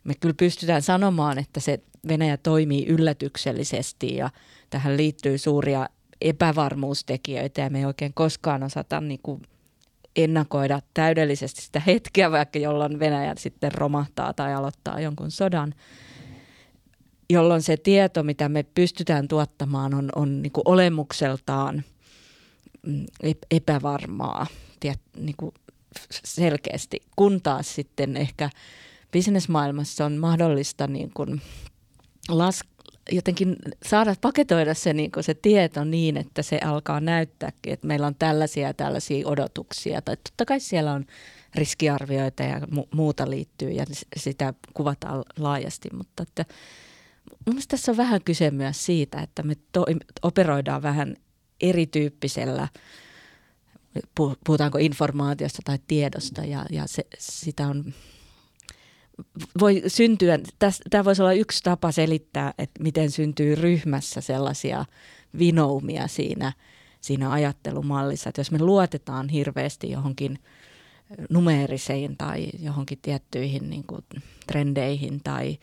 S3: me kyllä pystytään sanomaan, että se Venäjä toimii yllätyksellisesti ja tähän liittyy suuria epävarmuustekijöitä ja me ei oikein koskaan osata niin kuin ennakoida täydellisesti sitä hetkeä, vaikka jolloin Venäjä sitten romahtaa tai aloittaa jonkun sodan, jolloin se tieto, mitä me pystytään tuottamaan, on, on niin kuin olemukseltaan mm, epävarmaa tiet, niin kuin selkeästi, kun taas sitten ehkä bisnesmaailmassa on mahdollista niin kuin las, jotenkin saada paketoida se, niin se tieto niin, että se alkaa näyttääkin, että meillä on tällaisia ja tällaisia odotuksia. Tai totta kai siellä on riskiarvioita ja mu- muuta liittyy ja sitä kuvataan laajasti, mutta että mielestäni tässä on vähän kyse myös siitä, että me to- operoidaan vähän erityyppisellä puhutaanko informaatiosta tai tiedosta ja, ja se, sitä on voi syntyä, tämä voisi olla yksi tapa selittää, että miten syntyy ryhmässä sellaisia vinoumia siinä, siinä ajattelumallissa, että jos me luotetaan hirveästi johonkin numeeriseen tai johonkin tiettyihin niin kuin trendeihin tai,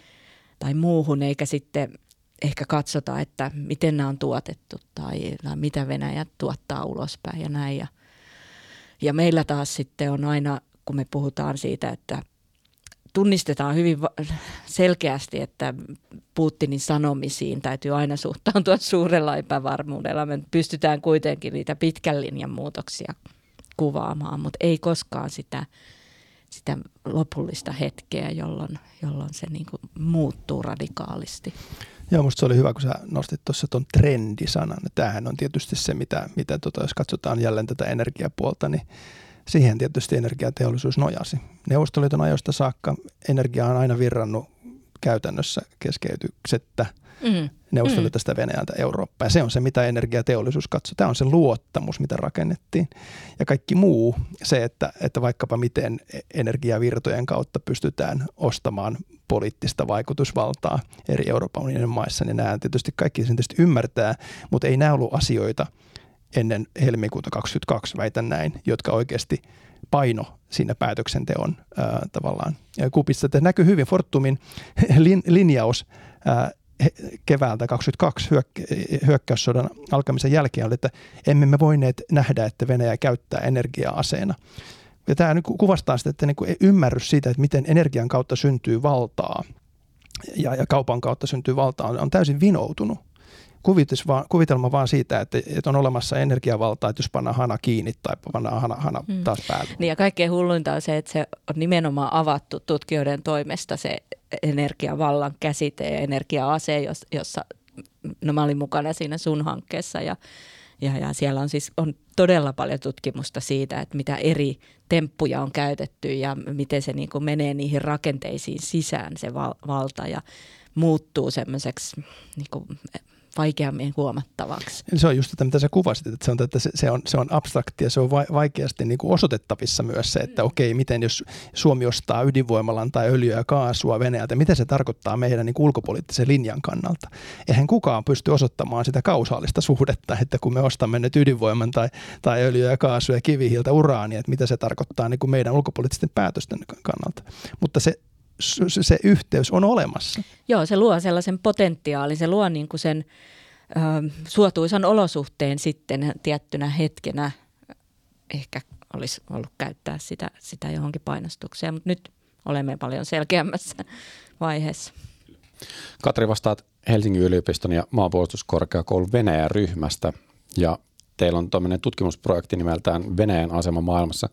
S3: tai muuhun, eikä sitten ehkä katsota, että miten nämä on tuotettu tai, tai mitä Venäjä tuottaa ulospäin ja näin. Ja, ja meillä taas sitten on aina, kun me puhutaan siitä, että tunnistetaan hyvin selkeästi, että Putinin sanomisiin täytyy aina suhtautua suurella epävarmuudella. Me pystytään kuitenkin niitä pitkän linjan muutoksia kuvaamaan, mutta ei koskaan sitä, sitä lopullista hetkeä, jolloin, jolloin se niin kuin muuttuu radikaalisti.
S4: Joo, musta se oli hyvä, kun sä nostit tuossa tuon trendisanan. Tämähän on tietysti se, mitä, mitä tota, jos katsotaan jälleen tätä energiapuolta, niin Siihen tietysti energiateollisuus nojasi. Neuvostoliiton ajoista saakka energia on aina virrannut käytännössä keskeytyksettä mm. Neuvostoliitosta mm. Venäjältä Eurooppaan. Ja se on se, mitä energiateollisuus katsoo. Tämä on se luottamus, mitä rakennettiin. Ja kaikki muu, se, että, että vaikkapa miten energiavirtojen kautta pystytään ostamaan poliittista vaikutusvaltaa eri Euroopan unionin maissa, niin nämä tietysti kaikki sen tietysti ymmärtää, mutta ei nämä ollut asioita, ennen helmikuuta 2022, väitän näin, jotka oikeasti paino siinä päätöksenteon ää, tavallaan kupissa. Tämä näkyy hyvin Fortumin lin, linjaus ää, keväältä 2022 hyök- hyökkäyssodan alkamisen jälkeen oli, että emme me voineet nähdä, että Venäjä käyttää energiaa aseena. Ja tämä nyt kuvastaa sitä, että niin ymmärrys siitä, että miten energian kautta syntyy valtaa ja, ja kaupan kautta syntyy valtaa, on, on täysin vinoutunut kuvitus vaan, kuvitelma vaan siitä, että, että on olemassa energiavaltaa, että jos pannaan hana kiinni tai pannaan hana, hana hmm. taas päälle.
S3: Niin ja kaikkein hulluinta on se, että se on nimenomaan avattu tutkijoiden toimesta se energiavallan käsite ja energia-ase, jossa no mä olin mukana siinä sun hankkeessa ja, ja, ja siellä on siis on todella paljon tutkimusta siitä, että mitä eri temppuja on käytetty ja miten se niin kuin menee niihin rakenteisiin sisään se val, valta ja muuttuu semmoiseksi niin vaikeammin huomattavaksi.
S4: Se on just tätä, mitä sä kuvasit, että se on, että se, on, se on abstrakti ja se on vaikeasti niin kuin osoitettavissa myös se, että okei, miten jos Suomi ostaa ydinvoimalan tai öljyä ja kaasua Venäjältä, mitä se tarkoittaa meidän niin kuin ulkopoliittisen linjan kannalta. Eihän kukaan pysty osoittamaan sitä kausaalista suhdetta, että kun me ostamme nyt ydinvoiman tai, tai öljyä ja kaasua ja kivihiiltä uraania, että mitä se tarkoittaa niin kuin meidän ulkopoliittisten päätösten kannalta. Mutta se se yhteys on olemassa.
S3: Joo, se luo sellaisen potentiaalin, se luo niin kuin sen ö, suotuisan olosuhteen sitten tiettynä hetkenä. Ehkä olisi ollut käyttää sitä, sitä johonkin painostukseen, mutta nyt olemme paljon selkeämmässä vaiheessa.
S2: Katri, vastaat Helsingin yliopiston ja maanpuolustuskorkeakoulun Venäjä-ryhmästä ja teillä on tämmöinen tutkimusprojekti nimeltään Venäjän asema maailmassa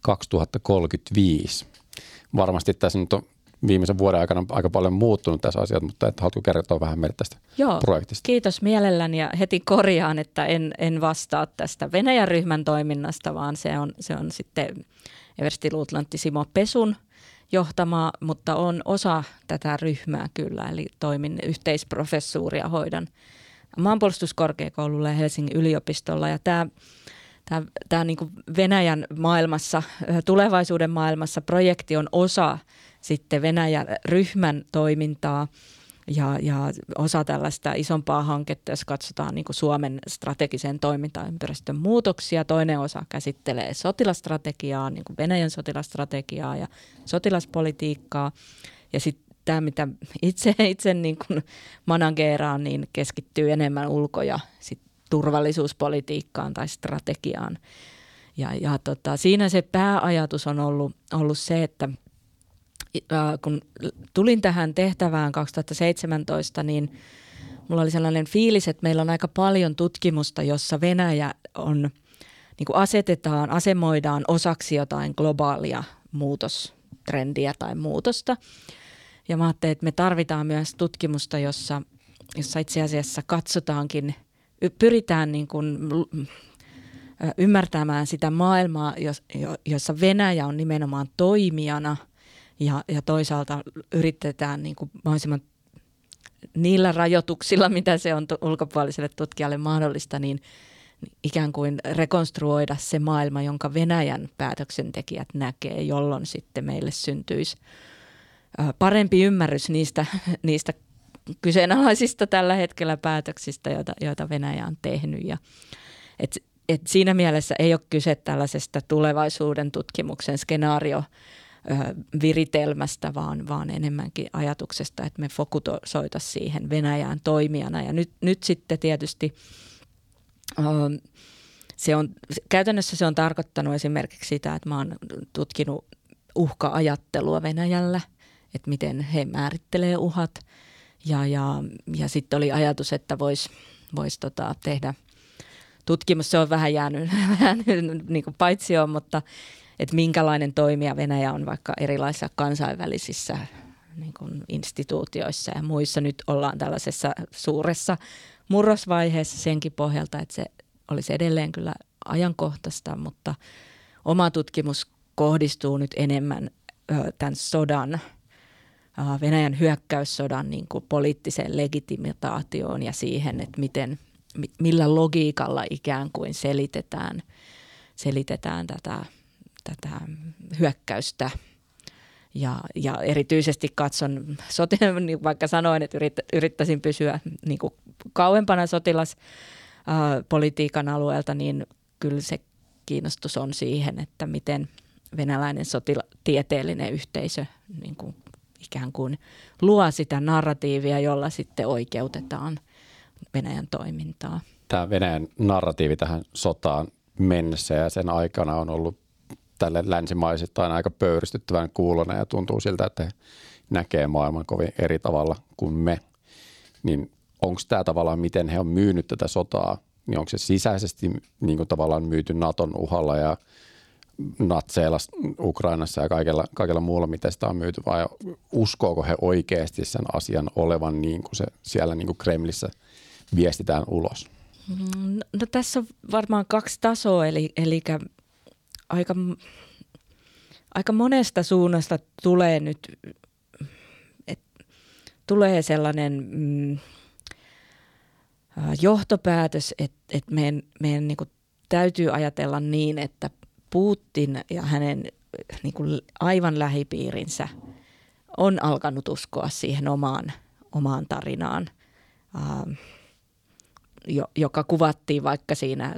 S2: 2035. Varmasti tässä nyt on viimeisen vuoden aikana aika paljon muuttunut tässä asiassa, mutta et haluatko kertoa vähän meille tästä
S3: Joo,
S2: projektista?
S3: kiitos mielelläni ja heti korjaan, että en, en vastaa tästä Venäjän ryhmän toiminnasta, vaan se on, se on sitten Eversti-luutlantti Simo Pesun johtama, mutta on osa tätä ryhmää kyllä, eli toimin yhteisprofessuuria hoidan maanpuolustuskorkeakoululla ja Helsingin yliopistolla ja tämä tämä, tämä niin Venäjän maailmassa, tulevaisuuden maailmassa projekti on osa sitten Venäjän ryhmän toimintaa ja, ja osa tällaista isompaa hanketta, jos katsotaan niin Suomen strategisen toimintaympäristön muutoksia. Toinen osa käsittelee sotilastrategiaa, niin Venäjän sotilastrategiaa ja sotilaspolitiikkaa. Ja sitten tämä, mitä itse, itse niin kuin manageeraan, niin keskittyy enemmän ulko- ja sit turvallisuuspolitiikkaan tai strategiaan. Ja, ja tota, siinä se pääajatus on ollut, ollut se, että – kun tulin tähän tehtävään 2017, niin mulla oli sellainen fiilis, että meillä on aika paljon tutkimusta, jossa Venäjä on, niin kuin asetetaan, asemoidaan osaksi jotain globaalia muutostrendiä tai muutosta. Ja mä ajattelin, että me tarvitaan myös tutkimusta, jossa, jossa itse asiassa katsotaankin, pyritään niin kuin ymmärtämään sitä maailmaa, jossa Venäjä on nimenomaan toimijana – ja, ja toisaalta yritetään niin kuin mahdollisimman niillä rajoituksilla, mitä se on ulkopuoliselle tutkijalle mahdollista, niin ikään kuin rekonstruoida se maailma, jonka Venäjän päätöksentekijät näkee, jolloin sitten meille syntyisi parempi ymmärrys niistä, niistä kyseenalaisista tällä hetkellä päätöksistä, joita, joita Venäjä on tehnyt. Ja et, et siinä mielessä ei ole kyse tällaisesta tulevaisuuden tutkimuksen skenaario viritelmästä, vaan, vaan enemmänkin ajatuksesta, että me fokusoita siihen Venäjään toimijana. Ja nyt, nyt sitten tietysti se on, käytännössä se on tarkoittanut esimerkiksi sitä, että mä oon tutkinut uhka-ajattelua Venäjällä, että miten he määrittelee uhat. Ja, ja, ja sitten oli ajatus, että voisi vois tota, tehdä tutkimus, se on vähän jäänyt, vähän niin paitsioon, mutta että minkälainen toimija Venäjä on vaikka erilaisissa kansainvälisissä niin kuin instituutioissa ja muissa. Nyt ollaan tällaisessa suuressa murrosvaiheessa senkin pohjalta, että se olisi edelleen kyllä ajankohtaista, mutta oma tutkimus kohdistuu nyt enemmän tämän sodan, Venäjän hyökkäyssodan niin kuin poliittiseen legitimitaatioon ja siihen, että miten, millä logiikalla ikään kuin selitetään, selitetään tätä tätä hyökkäystä. Ja, ja erityisesti katson, sotilaan, niin vaikka sanoin, että yrit, yrittäisin pysyä niin kuin kauempana sotilaspolitiikan alueelta, niin kyllä se kiinnostus on siihen, että miten venäläinen sotilatieteellinen yhteisö niin kuin ikään kuin luo sitä narratiivia, jolla sitten oikeutetaan Venäjän toimintaa.
S2: Tämä Venäjän narratiivi tähän sotaan mennessä ja sen aikana on ollut tälle länsimaisittain aika pöyristyttävän kuulonen ja tuntuu siltä, että he näkee maailman kovin eri tavalla kuin me. Niin onko tämä tavallaan, miten he on myynyt tätä sotaa, niin onko se sisäisesti niin kuin tavallaan myyty Naton uhalla ja natseilla Ukrainassa ja kaikella, kaikella muulla, mitä sitä on myyty, vai uskooko he oikeasti sen asian olevan niin kuin se siellä niin kuin Kremlissä viestitään ulos?
S3: Mm, no tässä on varmaan kaksi tasoa, eli, eli aika, aika monesta suunnasta tulee nyt, et, tulee sellainen mm, johtopäätös, että, että meidän, meidän niin kuin täytyy ajatella niin, että Putin ja hänen niin kuin aivan lähipiirinsä on alkanut uskoa siihen omaan, omaan tarinaan, äh, joka kuvattiin vaikka siinä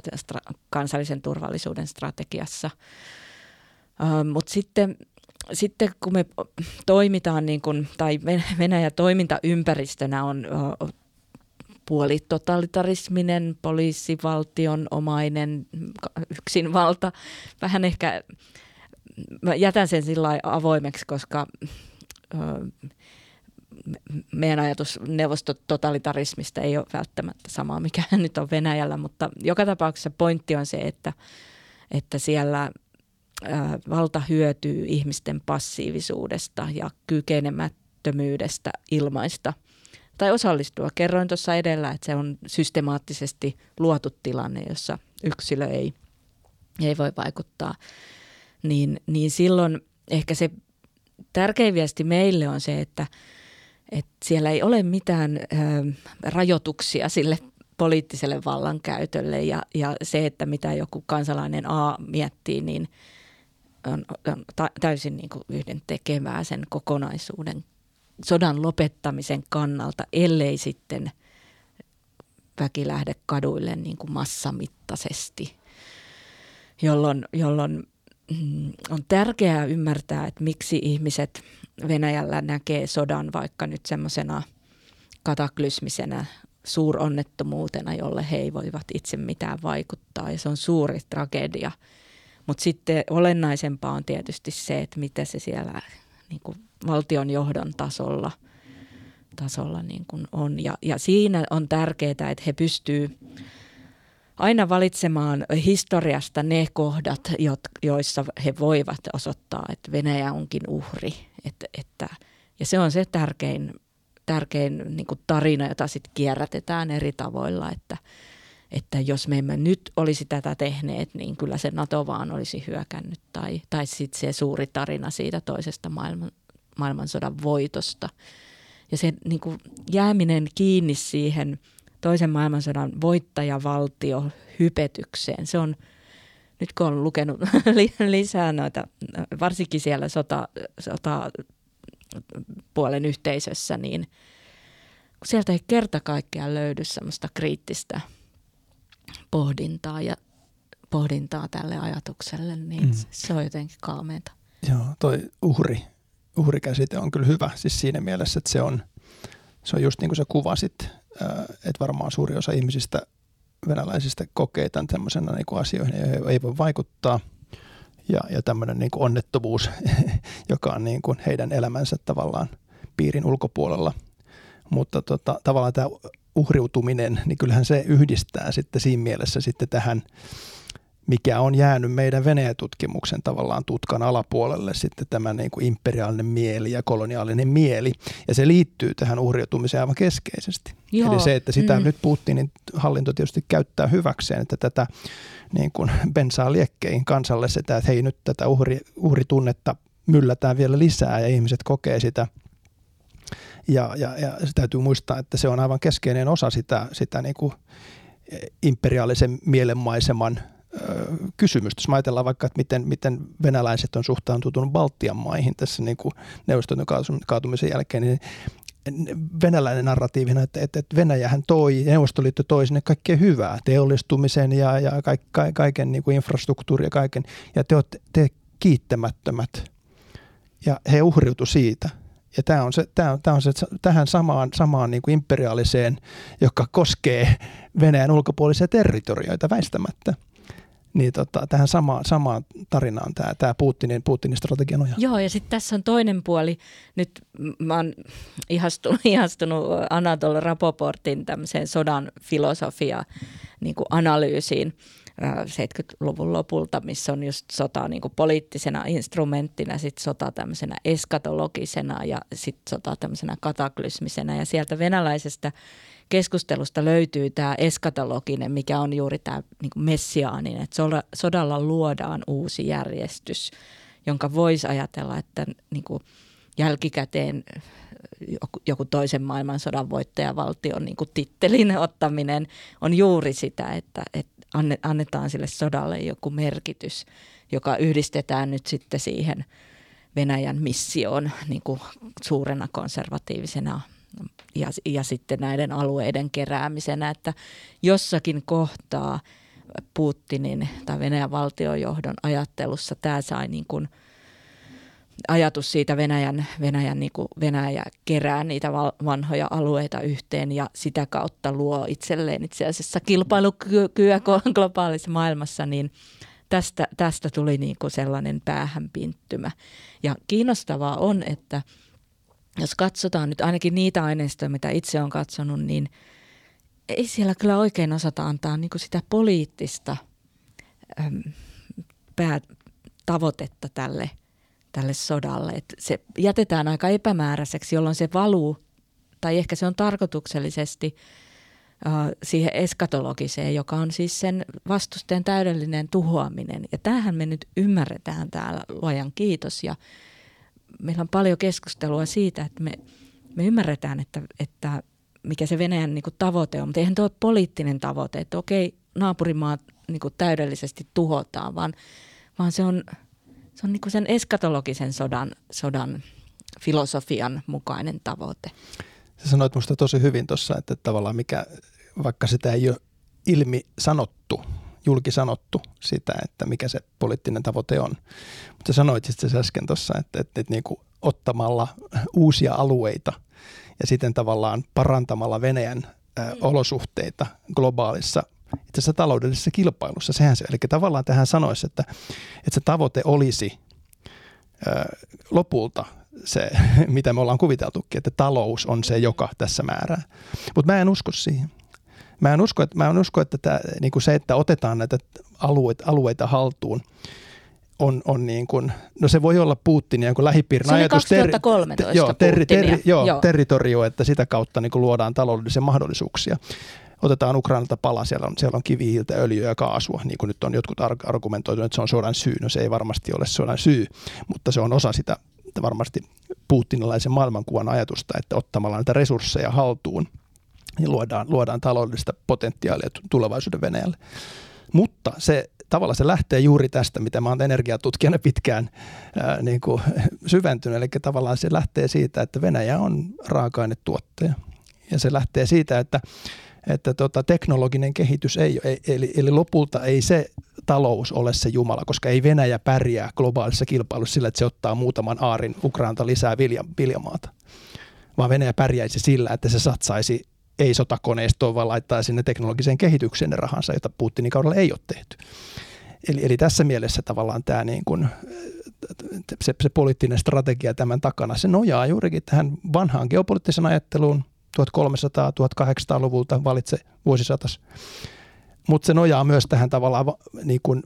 S3: kansallisen turvallisuuden strategiassa. Äh, Mutta sitten, sitten kun me toimitaan, niin kun, tai Venäjä toimintaympäristönä on puolitotalitarisminen, poliisivaltion omainen yksinvalta. Vähän ehkä, mä jätän sen sillä avoimeksi, koska ö, meidän ajatus neuvostototalitarismista ei ole välttämättä sama, mikä nyt on Venäjällä, mutta joka tapauksessa pointti on se, että, että siellä valta hyötyy ihmisten passiivisuudesta ja kykenemättömyydestä ilmaista tai osallistua. Kerroin tuossa edellä, että se on systemaattisesti luotu tilanne, jossa yksilö ei, ei voi vaikuttaa. Niin, niin silloin ehkä se tärkein viesti meille on se, että, että siellä ei ole mitään ö, rajoituksia sille poliittiselle vallankäytölle ja, ja se, että mitä joku kansalainen A miettii, niin on, on täysin niin kuin yhden tekevää sen kokonaisuuden sodan lopettamisen kannalta, ellei sitten väki lähde kaduille niin kuin massamittaisesti, jolloin, jolloin on tärkeää ymmärtää, että miksi ihmiset Venäjällä näkee sodan vaikka nyt semmoisena kataklysmisenä suuronnettomuutena, jolle he ei voivat itse mitään vaikuttaa ja se on suuri tragedia. Mutta sitten olennaisempaa on tietysti se, että mitä se siellä niin kuin valtion johdon tasolla, tasolla niin kuin on. Ja, ja siinä on tärkeää, että he pystyvät aina valitsemaan historiasta ne kohdat, joissa he voivat osoittaa, että Venäjä onkin uhri. Että, että, ja se on se tärkein, tärkein niin tarina, jota sitten kierrätetään eri tavoilla, että, että jos me emme nyt olisi tätä tehneet, niin kyllä se NATO vaan olisi hyökännyt. Tai, tai sitten se suuri tarina siitä toisesta maailman, maailmansodan voitosta. Ja se niin jääminen kiinni siihen toisen maailmansodan voittajavaltio hypetykseen, se on, nyt kun on lukenut lisää noita, varsinkin siellä sota, sota puolen yhteisössä, niin sieltä ei kerta kaikkiaan löydy semmoista kriittistä pohdintaa ja pohdintaa tälle ajatukselle, niin mm. se on jotenkin kaameita.
S4: Joo, toi uhri uhrikäsite on kyllä hyvä siis siinä mielessä, että se on, se on just niin kuin sä kuvasit, että varmaan suuri osa ihmisistä venäläisistä kokee tämän tämmöisenä niin kuin asioihin, ei, ei voi vaikuttaa. Ja, ja tämmöinen niin kuin onnettomuus, joka on niin kuin heidän elämänsä tavallaan piirin ulkopuolella. Mutta tota, tavallaan tämä uhriutuminen, niin kyllähän se yhdistää sitten siinä mielessä sitten tähän mikä on jäänyt meidän Venäjä-tutkimuksen tavallaan tutkan alapuolelle sitten tämä niin kuin imperiaalinen mieli ja koloniaalinen mieli. Ja se liittyy tähän uhriutumiseen aivan keskeisesti. Joo. Eli se, että sitä mm. nyt Putinin hallinto tietysti käyttää hyväkseen, että tätä niin kuin bensaa liekkeihin kansalle sitä, että hei nyt tätä uhri, uhritunnetta myllätään vielä lisää ja ihmiset kokee sitä ja, ja, ja se täytyy muistaa, että se on aivan keskeinen osa sitä, sitä niin kuin imperiaalisen mielenmaiseman kysymystä. Jos ajatellaan vaikka, että miten, miten venäläiset on suhtautunut Baltian maihin tässä niin kuin neuvoston kaatumisen jälkeen, niin venäläinen narratiivina, että, että, Venäjähän toi, Neuvostoliitto toi sinne kaikkea hyvää, teollistumisen ja, ja ka, kaiken niin kuin infrastruktuuri ja kaiken, ja te olette te kiittämättömät. Ja he uhriutu siitä. Ja tämä on se, tämä on, tämä on se tähän samaan, samaan niin kuin imperiaaliseen, joka koskee Venäjän ulkopuolisia territorioita väistämättä niin tota, tähän samaan, samaan tarinaan tämä, tämä Putinin, Putinin strategia nojaa.
S3: Joo, ja sitten tässä on toinen puoli. Nyt mä oon ihastunut, ihastunut Anatol Rapoportin tämmöiseen sodan filosofia niin analyysiin 70-luvun lopulta, missä on just sota niin kuin poliittisena instrumenttina, sitten sota tämmöisenä eskatologisena ja sitten sota tämmöisenä kataklysmisenä. Ja sieltä venäläisestä keskustelusta löytyy tämä eskatologinen, mikä on juuri tämä niin messiaanin, että sodalla luodaan uusi järjestys, jonka voisi ajatella, että niin kuin jälkikäteen joku, joku toisen maailmansodan voittajavaltion niin kuin tittelin ottaminen on juuri sitä, että, että annetaan sille sodalle joku merkitys, joka yhdistetään nyt sitten siihen Venäjän missioon niin kuin suurena konservatiivisena ja, ja sitten näiden alueiden keräämisenä, että jossakin kohtaa Putinin tai Venäjän valtiojohdon ajattelussa tämä sai niin kuin ajatus siitä Venäjän, Venäjän niin kuin Venäjä kerää niitä vanhoja alueita yhteen ja sitä kautta luo itselleen itse asiassa kilpailukykyä globaalissa maailmassa, niin tästä, tästä tuli niin kuin sellainen päähänpinttymä. Ja kiinnostavaa on, että – jos katsotaan nyt ainakin niitä aineistoja, mitä itse olen katsonut, niin ei siellä kyllä oikein osata antaa niin sitä poliittista äm, päätavoitetta tälle, tälle sodalle. Et se jätetään aika epämääräiseksi, jolloin se valuu, tai ehkä se on tarkoituksellisesti äh, siihen eskatologiseen, joka on siis sen vastusteen täydellinen tuhoaminen. Ja tämähän me nyt ymmärretään täällä, luojan kiitos. Ja meillä on paljon keskustelua siitä, että me, me ymmärretään, että, että mikä se Venäjän niin kuin tavoite on, mutta eihän tuo ole poliittinen tavoite, että okei, naapurimaat niin kuin täydellisesti tuhotaan, vaan, vaan se on, se on niin kuin sen eskatologisen sodan, sodan filosofian mukainen tavoite.
S4: Sä sanoit minusta tosi hyvin tuossa, että tavallaan mikä, vaikka sitä ei ole ilmi sanottu, julki sanottu sitä, että mikä se poliittinen tavoite on. Mutta sanoit sitten äsken tuossa, että, että, että niin kuin ottamalla uusia alueita ja sitten tavallaan parantamalla Venäjän ä, mm. olosuhteita globaalissa itse asiassa taloudellisessa kilpailussa. Sehän se, eli tavallaan tähän sanoisi, että, että se tavoite olisi ä, lopulta se, mitä me ollaan kuviteltukin, että talous on se, joka tässä määrää. Mutta mä en usko siihen. Mä en usko, että, mä en usko, että tämä, niin kuin se, että otetaan näitä alueita, alueita haltuun, on, on niin kuin, no se voi olla Putinin joku lähipiirin
S3: se ajatus. 2013 ter, joo, terri, terri,
S4: joo, joo. territorio, että sitä kautta niin kuin luodaan taloudellisia mahdollisuuksia. Otetaan Ukrainalta pala, siellä on, siellä on kivihiiltä, öljyä ja kaasua, niin kuin nyt on jotkut argumentoitu, että se on sodan syy. No se ei varmasti ole sodan syy, mutta se on osa sitä varmasti putinilaisen maailmankuvan ajatusta, että ottamalla näitä resursseja haltuun – niin luodaan, luodaan taloudellista potentiaalia tulevaisuuden Venäjälle. Mutta se tavallaan se lähtee juuri tästä, mitä mä oon energiatutkijana pitkään ää, niin kuin syventynyt. Eli tavallaan se lähtee siitä, että Venäjä on raaka-ainetuottaja. Ja se lähtee siitä, että, että tota, teknologinen kehitys ei, ei eli, eli lopulta ei se talous ole se Jumala, koska ei Venäjä pärjää globaalissa kilpailussa sillä, että se ottaa muutaman aarin Ukrainalta lisää vilja, viljamaata. Vaan Venäjä pärjäisi sillä, että se satsaisi ei sotakoneistoon, vaan laittaa sinne teknologiseen kehitykseen ne rahansa, jota Putinin kaudella ei ole tehty. Eli, eli tässä mielessä tavallaan tämä niin kuin, se, se poliittinen strategia tämän takana, se nojaa juurikin tähän vanhaan geopoliittisen ajatteluun 1300-1800-luvulta valitse vuosisatas. Mutta se nojaa myös tähän tavallaan niin kuin,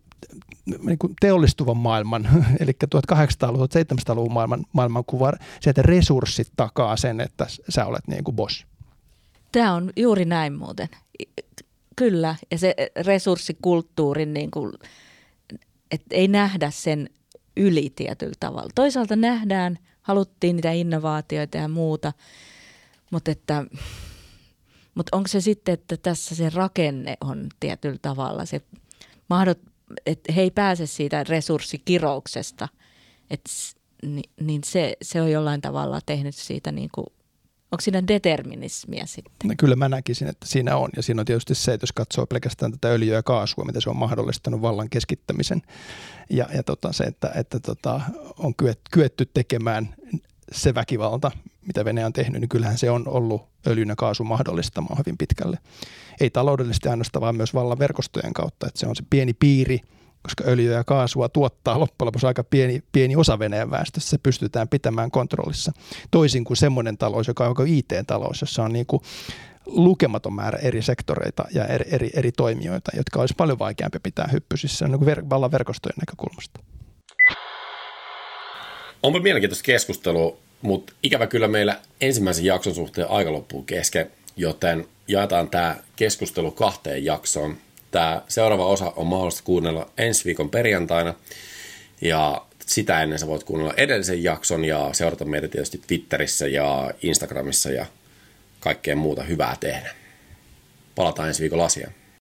S4: niin kuin teollistuvan maailman, eli 1800-luvun, 1700-luvun maailman, maailmankuva, sieltä resurssit takaa sen, että sä olet niin kuin boss.
S3: Tämä on juuri näin muuten. Kyllä, ja se resurssikulttuurin, niin kuin, että ei nähdä sen yli tietyllä tavalla. Toisaalta nähdään, haluttiin niitä innovaatioita ja muuta, mutta että mutta onko se sitten, että tässä se rakenne on tietyllä tavalla se mahdot, että he ei pääse siitä resurssikirouksesta, että, niin, niin se, se on jollain tavalla tehnyt siitä niin kuin Onko siinä determinismia sitten?
S4: No, kyllä mä näkisin, että siinä on. Ja siinä on tietysti se, että jos katsoo pelkästään tätä öljyä ja kaasua, mitä se on mahdollistanut vallan keskittämisen. Ja, ja tota, se, että, että tota, on kyetty tekemään se väkivalta, mitä Venäjä on tehnyt, niin kyllähän se on ollut öljyn ja kaasun mahdollistamaan hyvin pitkälle. Ei taloudellisesti ainoastaan, vaan myös vallan verkostojen kautta. Että se on se pieni piiri – koska öljyä ja kaasua tuottaa loppujen lopuksi aika pieni, pieni osa Venäjän väestöstä, se pystytään pitämään kontrollissa. Toisin kuin semmoinen talous, joka on IT-talous, jossa on niin kuin lukematon määrä eri sektoreita ja eri, eri, eri toimijoita, jotka olisi paljon vaikeampi pitää hyppysissä niin kuin ver, vallan verkostojen näkökulmasta.
S6: Onpa mielenkiintoista keskustelua, mutta ikävä kyllä meillä ensimmäisen jakson suhteen aika loppuu kesken, joten jaetaan tämä keskustelu kahteen jaksoon. Tämä seuraava osa on mahdollista kuunnella ensi viikon perjantaina. Ja sitä ennen sä voit kuunnella edellisen jakson ja seurata meitä tietysti Twitterissä ja Instagramissa ja kaikkea muuta hyvää tehdä. Palataan ensi viikolla asiaan.